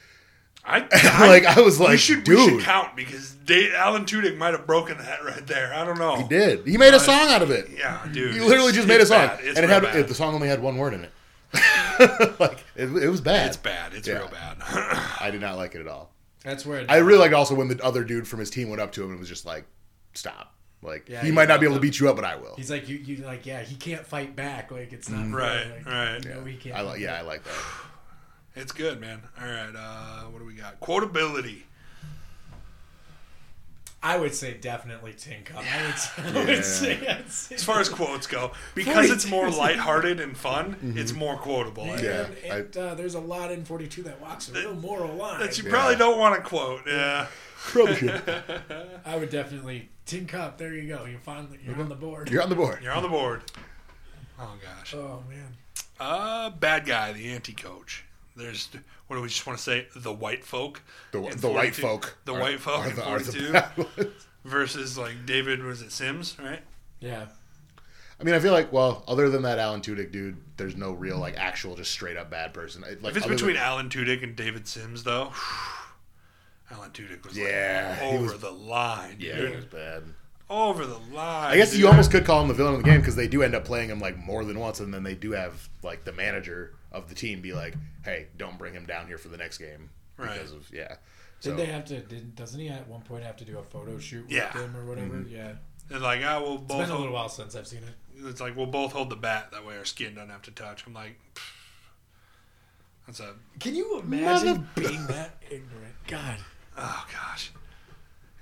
[LAUGHS] I, like I was like, we should dude, we should count because Dave, Alan Tudyk might have broken that right there. I don't know. he did. He made a song out of it. Yeah, dude. He literally just made a song. It's and it had it, the song only had one word in it. [LAUGHS] like it, it was bad. It's bad. It's Yeah. real bad. [LAUGHS] I did not like it at all. That's where I really liked also when the other dude from his team went up to him and was just like, "Stop." Like Yeah, he he might not be able loved to beat you up, but I will. He's like you. You like yeah. He can't fight back. Like it's not mm-hmm. fair. Right, Like, right. You know, he can't. I like. Yeah, I like that. It's good, man. All right. Uh, what do we got? Quotability. I would say definitely Tin Cup. I would. Say, [LAUGHS] I would Yeah. say. I'd say As far as quotes go, [LAUGHS] because it's more 42. lighthearted and fun, it's more quotable. I Man, Yeah, it, uh, there's a lot in 42 that walks a real moral line. That you Yeah. probably don't want to quote. Yeah. [LAUGHS] Probably should. I would definitely Tin Cup. There you go. You're finally you're on the board. You're on the board. You're on the board. Oh gosh. oh man. Uh, bad guy, the anti-coach. There's what do we just want to say? The white folk. The, the white folk. The are- white folk are in the, are the 42 bad ones. [LAUGHS] versus like David was it Simms, right? Yeah. I mean, I feel like, well, other than that Alan Tudyk dude, there's no real like actual just straight up bad person. Like, If it's between than- Alan Tudyk and David Simms, though, [SIGHS] Alan Tudyk was Yeah, like over was- the line. yeah, dude. it was bad. over the line. I guess you almost could call him the villain of the game because they do end up playing him like more than once, and then they do have like the manager of the team be like, "Hey, don't bring him down here for the next game Right. because of yeah." Did they have to? Did, doesn't he at one point have to do a photo shoot with Yeah. them or whatever? Mm-hmm. Yeah. They're like, ah, we'll It's both. been a little while since I've seen it. it's like we'll both hold the bat. That way our skin doesn't have to touch. I'm like, pfft. that's a. Can you imagine being that ignorant? God. Oh gosh,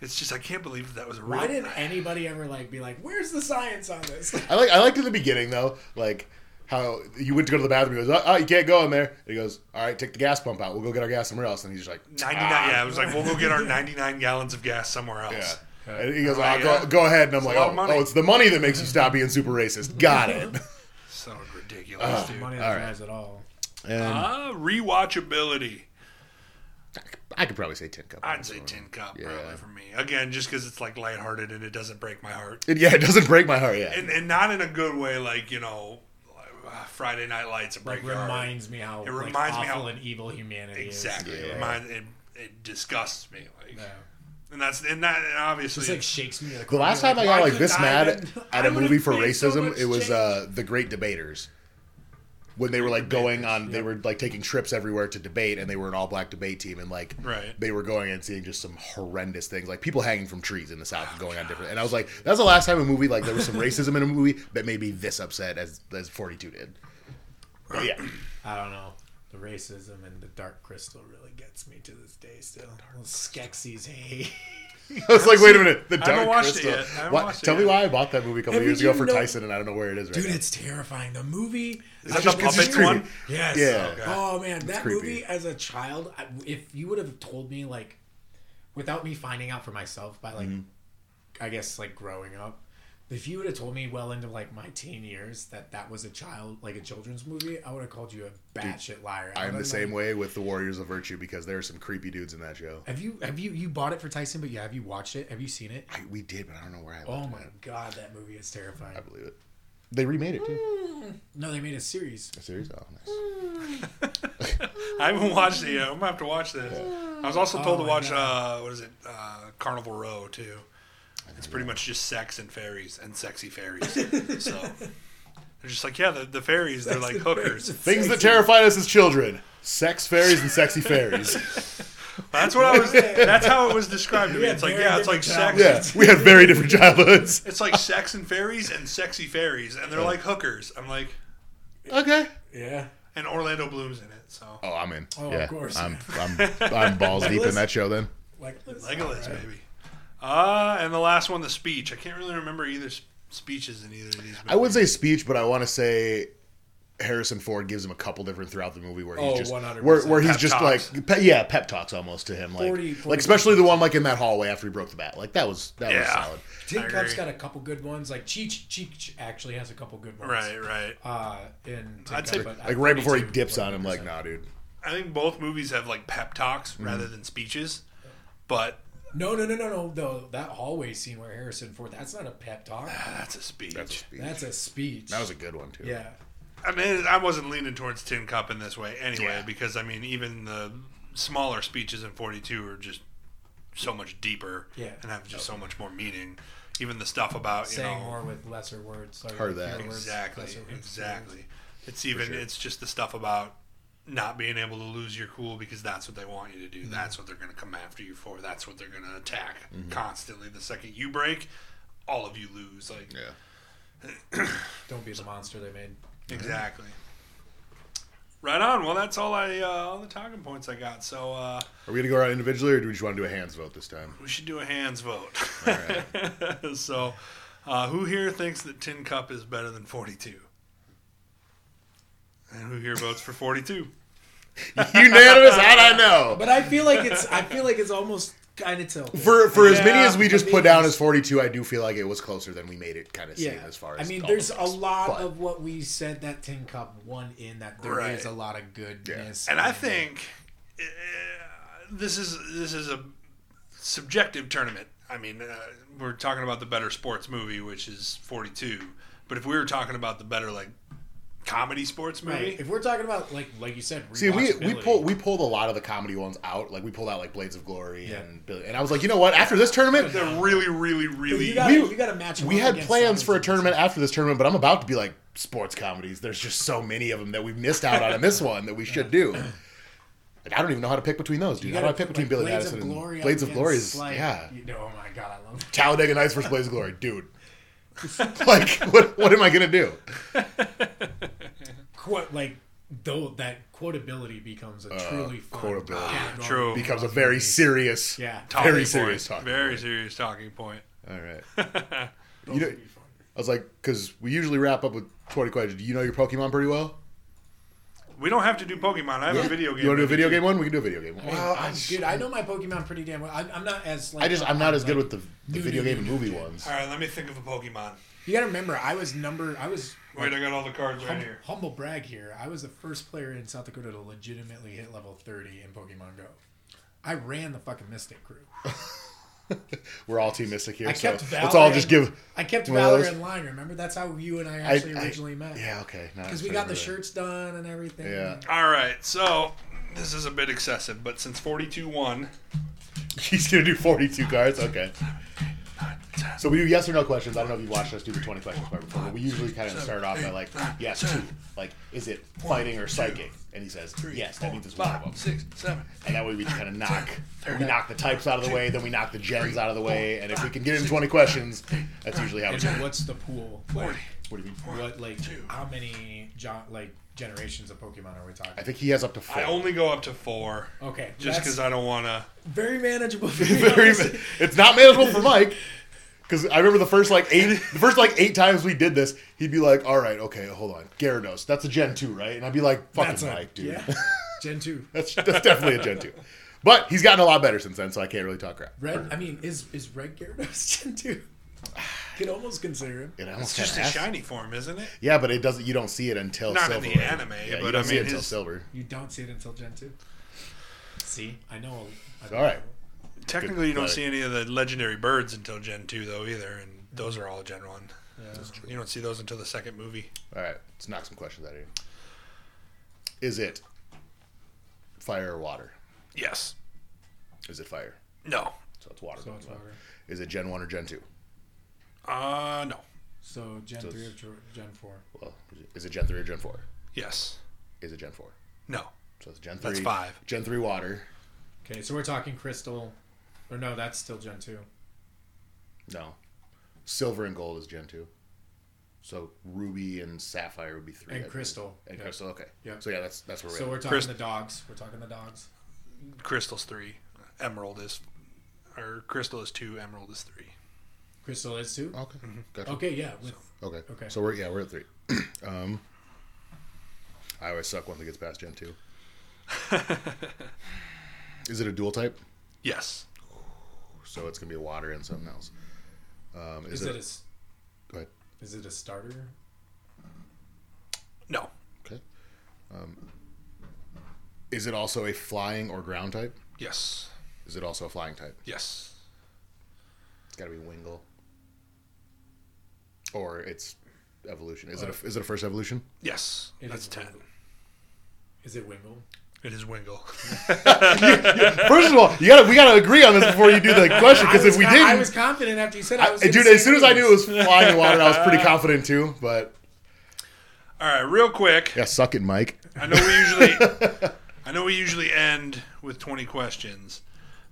it's just I can't believe that was a real. Why didn't anybody ever like be like, "Where's the science on this?" I like I liked in the beginning though, like how you went to go to the bathroom. He goes, "Oh, oh, you can't go in there." And he goes, "All right, take the gas pump out. We'll go get our gas somewhere else." And he's like, 99? "Ah." Yeah, I was like we'll go get our 99 gallons of gas somewhere else. Yeah. And he goes, Oh, "Ah, yeah. go, go ahead. And I'm It's like, oh, oh, it's the money that makes you stop being super racist. Got it. [LAUGHS] So ridiculous, Oh, dude. Money all that right. drives it all. And Ah, rewatchability. I I could probably say Tin Cup. I'd say Tin Cup Yeah. probably for me. Again, just because it's like lighthearted and it doesn't break my heart, It- yeah, it doesn't break my heart. Yeah, and, and not in a good way. Like you know, uh, Friday Night Lights and break Like your heart. reminds me how It like, reminds me awful how- and evil humanity Exactly. is. It, Yeah. reminds, it, it disgusts me. Like, Yeah. and that's and that and obviously Just like shakes me. to The, the last You're time I got like this I mad have at [LAUGHS] a movie for made so racism, it was uh, the Great Debaters. When they were like going on, they were like taking trips everywhere to debate, and they were an all-black debate team, and like Right. they were going and seeing just some horrendous things, like people hanging from trees in the South, and going on different. And I was like, that's the last time a movie like there was some racism in a movie that made me this upset as as Forty Two did. But yeah, [CLEARS THROAT] I don't know. The racism and the Dark Crystal really gets me to this day still. Skeksis, hey. [LAUGHS] I was like, wait a minute, the I haven't Dark watched it Crystal. yet. I haven't Why- watched it tell me why I bought that movie a couple Have years you ago for know- Tyson, and I don't know where it is right Dude, now. it's terrifying. The movie. Is that the just- it's just puppet one? creepy. Yes. Yeah. Okay. Oh man, that creepy. movie as a child, I- if you would have told me like, without me finding out for myself by like, Mm-hmm. I guess like growing up, if you would have told me well into like my teen years that that was a child like a children's movie, I would have called you a batshit liar. I I'm the would've same like- way with the Warriors of Virtue because there are some creepy dudes in that show. Have you have you you bought it for Tyson? But yeah, have you watched it? Have you seen it? I, we did, but I don't know where I. Oh left my it. god, that movie is terrifying. I believe it. They remade it too. No, they made a series. A series. Oh, nice. [LAUGHS] I haven't watched it yet. I'm gonna have to watch this. [LAUGHS] I was also told Oh to watch uh, what is it, uh, Carnival Row too. It's pretty much just sex and fairies and sexy fairies. [LAUGHS] so they're just like, yeah, the, the fairies. They're like hookers. [LAUGHS] Things that terrified us as children: sex fairies and sexy fairies. [LAUGHS] That's what I was. That's how it was described to me. It's like, yeah, it's like sex. yeah, we had very different childhoods. It's like sex and fairies and sexy fairies, and they're like hookers. I'm like, Okay. Yeah. and Orlando Bloom's in it. So Oh, I'm in. Oh, yeah. of course. I'm, I'm, I'm balls deep in that show. Then Like Legolas, baby. Uh, and the last one, the speech. I can't really remember either speeches in either of these. I would say speech, but I want to say Harrison Ford gives him a couple different throughout the movie where he's Oh, just 100%. where, where he's just talks. like pe- yeah pep talks almost to him like 40 40 like especially the one like in that hallway after he broke the bat like that was that was Yeah. solid. Tin I Cup's agree. got a couple good ones. Like Cheech, Cheech actually has a couple good ones. Right, right. Uh, in I'd Cup, say- but like right before he 42, dips on him like nah dude I think both movies have like pep talks Mm-hmm. rather than speeches, but No, no, no, no, no. Though that hallway scene where Harrison Ford, that's not a pep talk. ah, that's a speech. that's a speech. That's a speech. that was a good one too yeah. I mean, I wasn't leaning towards Tin Cup in this way anyway, Yeah. because I mean, even the smaller speeches in 42 are just so much deeper Yeah. and have just so much more meaning. Even the stuff about you know Saying know more with lesser words. Like Heard with that. fewer words, exactly, lesser words. exactly. It's even sure. it's just the stuff about not being able to lose your cool because that's what they want you to Mm-hmm. do. That's what they're going to come after you for. That's what they're going to attack Mm-hmm. constantly. The second you break, all of you lose. Like yeah [CLEARS THROAT] Don't be the monster they made. Exactly. Right on. Well, that's all I uh, all the talking points I got. So uh, are we gonna go around individually or do we just want to do a hands vote this time we should do a hands vote. right. [LAUGHS] so, uh, who here thinks that Tin Cup is better than Forty Two? And who here votes for Forty Two? [LAUGHS] unanimous how'd I know But I feel like it's. I feel like it's almost kind of tilted. for for as many Yeah, as we just I put down as 42 I do feel like it was closer than we made it kind of seem yeah. as far as I mean, all there's of a us. lot But- of what we said that Tin Cup won in that there is Right. a lot of goodness. And I in it. think uh, this is this is a subjective tournament. I mean, uh, we're talking about the better sports movie, which is Forty Two. But if we were talking about the better like comedy sports movie, Right. If we're talking about like like you said, See, we we rewatchability, pulled we pulled a lot of the comedy ones out. Like we pulled out like Blades of Glory Yeah. and Billy, and I was like, you know what? After this tournament, they're really, really, really. you gotta, we- you gotta match. 'em we had plans for a tournament after this tournament, but I'm about to be like sports comedies. There's just so many of them that we've missed out on in this one that we should do. Like, I don't even know how to pick between those, dude. You How do I gotta pick between like, Billy Blades Madison of Glory and Blades of Glory? Is like, yeah, You know, oh my god, I love that. Talladega Nights versus Blades of Glory, dude. [LAUGHS] like, what what am I gonna do? [LAUGHS] Quote like though that quotability becomes a uh, truly fun quotability. category. True. Becomes a very serious, Yeah. talking very point. serious talk. Very serious talking point. All right. Those [LAUGHS] You know- would be fun. I was like, because we usually wrap up with 20 questions. Do you know your Pokemon pretty well? We don't have to do Pokemon. I have a video game. You want to do a video game one? We can do a video game one. I mean, Well, I'm, I just, dude, I know my Pokemon pretty damn well. I, I'm not as like I just, I'm not as good with the, the new, video new, game and movie new. ones. All right, let me think of a Pokemon. You gotta remember, I was number. I was Wait, I got all the cards right hum- here. humble brag here. I was the first player in South Dakota to legitimately hit level 30 in Pokemon Go. I ran the fucking Mystic crew. [LAUGHS] We're all team Mystic here, I so kept Valor. let's all just give. I kept one Valor in line. Remember, that's how you and I I- actually I- originally met. Yeah, okay. Because I we got remember the that. shirts done and everything. Yeah, All right, so this is a bit excessive, but since 42 won, [LAUGHS] he's gonna do forty-two cards. Okay. So we do yes or no questions. I don't know if you've watched us do the twenty questions part before, but we usually kind of start off by like yes, two. Like, is it fighting or psychic? And he says yes. That means it's one of them. six, seven. And that way we kind of knock, we knock the types out of the way, then we knock the gens out of the way, and if we can get in twenty questions, that's usually how we And do it. what's the pool? Like, What do you mean? what like how many jo- like generations of Pokemon are we talking? I think he has up to four. I only go up to four, okay, just because I don't want to. very manageable. [LAUGHS] For me, Very, honestly. [LAUGHS] it's not manageable for Mike. Because I remember the first like eight, the first like eight times we did this, he'd be like, "All right, okay, hold on, Gyarados, that's a Gen two, right?" And I'd be like, "Fucking That's a, Mike, dude, yeah. [LAUGHS] Gen two. that's that's definitely a Gen two. But he's gotten a lot better since then, so I can't really talk crap. Red. I mean, is is Red Gyarados [LAUGHS] Gen two? Could almost consider him. It It's just a kinda shiny form, isn't it? Yeah, but it doesn't. You don't see it until Not in silver. the right? anime, yeah, you don't I see mean, it until his- silver. You don't see it until Gen two. See, I know. I All right. Technically, you don't Good. see any of the legendary birds until Gen 2, though, either, and those are all Gen 1. Yeah. You don't see those until the second movie. All right, let's knock some questions out of here. Is it fire or water? Yes. Is it fire? No. So it's water. So it's water. Is it Gen one or Gen two? Uh, no. So Gen So three or it's- Gen- Gen four. Well, is it Gen three or Gen four? Yes. Is it Gen four? No. So it's Gen three. That's five. Gen three water. Okay, so we're talking Crystal, or no, that's still Gen two. No. Silver and gold is Gen two. So ruby and sapphire would be three. I And believe. crystal. And Yeah. crystal. Okay. Yeah. So yeah, that's that's where we're. So at. we're talking Crys- the dogs. We're talking the dogs. Crystal's 3. Emerald is. Or Crystal is 2, Emerald is 3. Crystal is two. Okay. Gotcha. Okay, yeah. With Okay. Okay. So we're yeah we're at three. [CLEARS THROAT] um, I always suck once it gets past Gen two. [LAUGHS] Is it a dual type? Yes. So it's gonna be water and something else. Um, is, is it? it a s- go ahead. is it a starter? No. Okay. Um, is it also a flying or ground type? Yes. Is it also a flying type? Yes. It's got to be Wingull. Or it's evolution. Is it a, is it a first evolution? Yes. It That's is 10. Wingull. Is it Wingull? It is Wingull. [LAUGHS] First of all, you gotta we gotta agree on this before you do the question because if we co- didn't, I was confident after you said I was. I- dude, as soon as I knew it was flying in water, I was pretty [LAUGHS] confident too. But All right, real quick. yeah, suck it, Mike. I know we usually [LAUGHS] I know we usually end with 20 questions,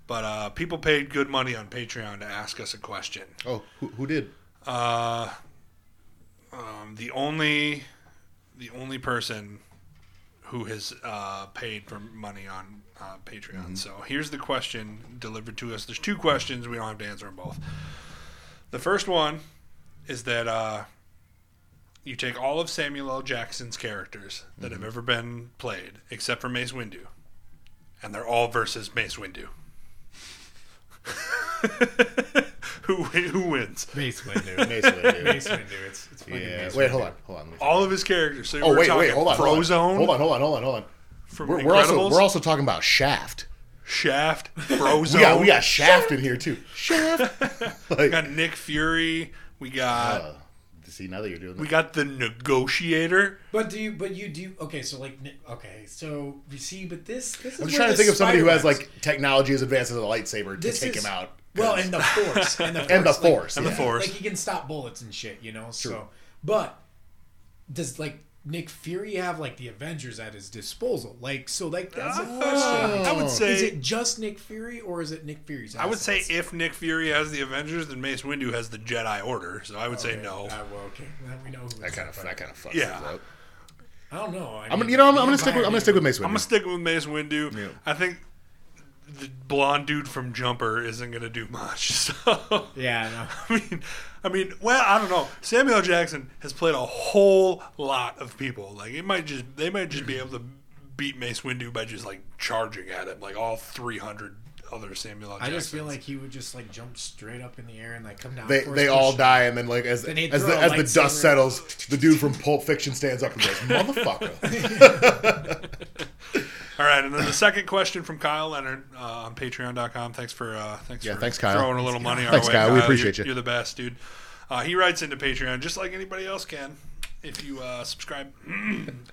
but uh, people paid good money on Patreon to ask us a question. Oh, who, who did? Uh, um, the only the only person who has uh, paid for money on uh, Patreon. So here's the question delivered to us. There's two questions. We don't have to answer them both. The first one is that uh, you take all of Samuel L. Jackson's characters that have ever been played, except for Mace Windu, and they're all versus Mace Windu. [LAUGHS] who who wins? Mace Windu. Mace Windu. Mace Windu. It's, it's fucking Yeah. Mace Wait, Windu. hold on, hold on. Let me see. All of his characters. So Oh we're wait, talking wait, hold on. Hold on. Frozone Hold on, hold on, hold on, hold on. from We're, we're also we're also talking about Shaft. Shaft, Frozone. [LAUGHS] We got we got Shaft in here too. Shaft. [LAUGHS] We got Nick Fury. We got uh, see now that you're doing that. we got the Negotiator. But do you? But you do. Okay, so like, ni- okay, so you see, but this this is. I'm just trying to the think of somebody who has like technology as advanced as a lightsaber to take is- him out. Well, 'cause- and the force, and the [LAUGHS] force, And the like- Force, And the yeah. Force. like he can stop bullets and shit, you know. True. So, but does like Nick Fury have like the Avengers at his disposal? Like, so like that's a Uh, question. I would say, Is it just Nick Fury, or is it Nick Fury's? I would say if Nick Fury has the Avengers, then Mace Windu has the Jedi Order. So I would say no. Ah, well, okay, then we know who that kind of that kind of fucks Yeah. up. I don't know. I I'm gonna, mean, you know, I'm, I'm gonna stick with I'm gonna stick with Mace I'm Windu. gonna stick with Mace Windu. Yeah. I think the blonde dude from Jumper isn't gonna do much. [LAUGHS] So Yeah, I. [LAUGHS] I mean, I mean, well, I don't know. Samuel Jackson has played a whole lot of people. Like it might just they might just be able to beat Mace Windu by just like charging at him, like all 300 other Samuel L. I Jacksons. I just feel like he would just like jump straight up in the air and like come down. They they all push. die, and then like as Then as the as the dust settles, the dude from Pulp Fiction stands up and goes, "Motherfucker." [LAUGHS] All right, and then the second question from Kyle Leonard uh, on Patreon.com. Thanks for uh, thanks Yeah, for thanks, Kyle. throwing a little money our Thanks, way. Kyle. We appreciate you're, you. You're the best, dude. Uh, he writes into Patreon just like anybody else can if you uh, subscribe, [CLEARS THROAT]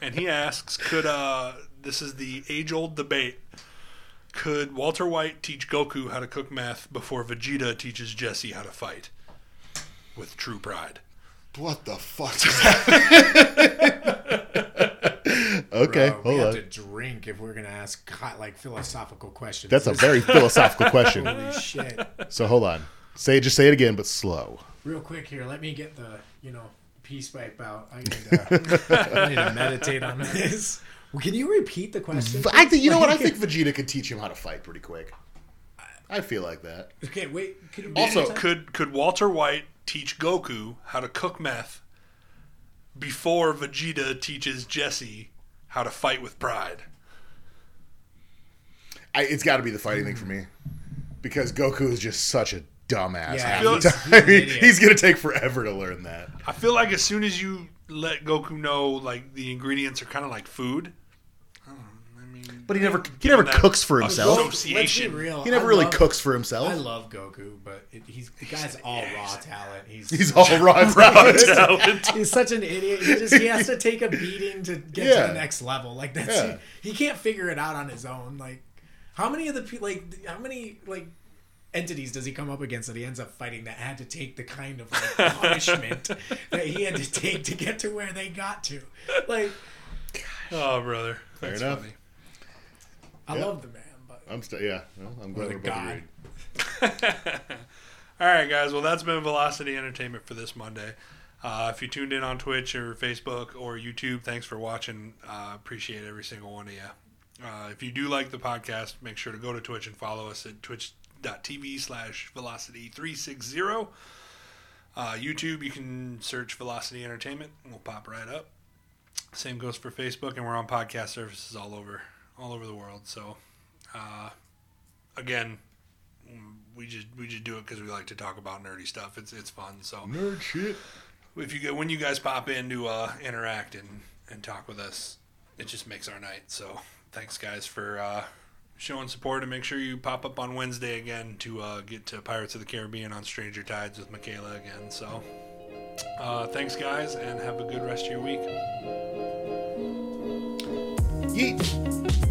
and he asks, "Could uh, this is the age old debate? Could Walter White teach Goku how to cook meth before Vegeta teaches Jesse how to fight with true pride?" What the fuck? [LAUGHS] [LAUGHS] is that? okay, Bro, we hold have on. to drink if we're gonna ask like philosophical questions. That's a very [LAUGHS] philosophical question. holy shit. So hold on. Say just say it again, but slow. Real quick here, let me get the you know peace pipe out. I need to, I need to meditate on this. Well, can you repeat the question? I think you know what? I think [LAUGHS] Vegeta could teach him how to fight pretty quick. I feel like that. Okay, wait. Could Also- could could Walter White teach Goku how to cook meth before Vegeta teaches Jesse how to fight with pride? I, it's got to be the fighting thing for me because Goku is just such a dumbass. Yeah, half he's- he's time. an [LAUGHS] idiot. he's gonna take forever to learn that. I feel like as soon as you let Goku know like the ingredients are kind of like food. I don't know, I mean, But he never he never that cooks for himself. Association. Let's be real. He never I really love- cooks for himself. I love Goku, but it, he's the guy's all raw talent. He's He's all raw [LAUGHS] talent. talent. [LAUGHS] [LAUGHS] He's such an idiot. He just he has to take a beating to get to the next level. Like that's Yeah. he, he can't figure it out on his own. Like how many of the like how many like entities does he come up against that he ends up fighting that had to take the kind of like punishment that he had to take to get to where they got to? Like Oh, brother, that's enough. funny. I Yeah. love the man, but I'm still yeah. Well, I'm glad we're agreed. [LAUGHS] All right, guys. Well, that's been Velocity Entertainment for this Monday. Uh, if you tuned in on Twitch or Facebook or YouTube, thanks for watching. Uh, appreciate every single one of you. Uh, if you do like the podcast, make sure to go to Twitch and follow us at twitch.tv slash velocity360. Uh, YouTube, you can search Velocity Entertainment and we'll pop right up. Same goes for Facebook, and we're on podcast services all over all over the world. So, uh, again, we just we just do it because we like to talk about nerdy stuff. It's it's fun. So Nerd shit. if you get when you guys pop in to uh, interact and and talk with us, it just makes our night. So thanks guys for uh, showing support and make sure you pop up on Wednesday again to uh, get to Pirates of the Caribbean on Stranger Tides with Michaela again. So uh, thanks guys and have a good rest of your week. Yeet.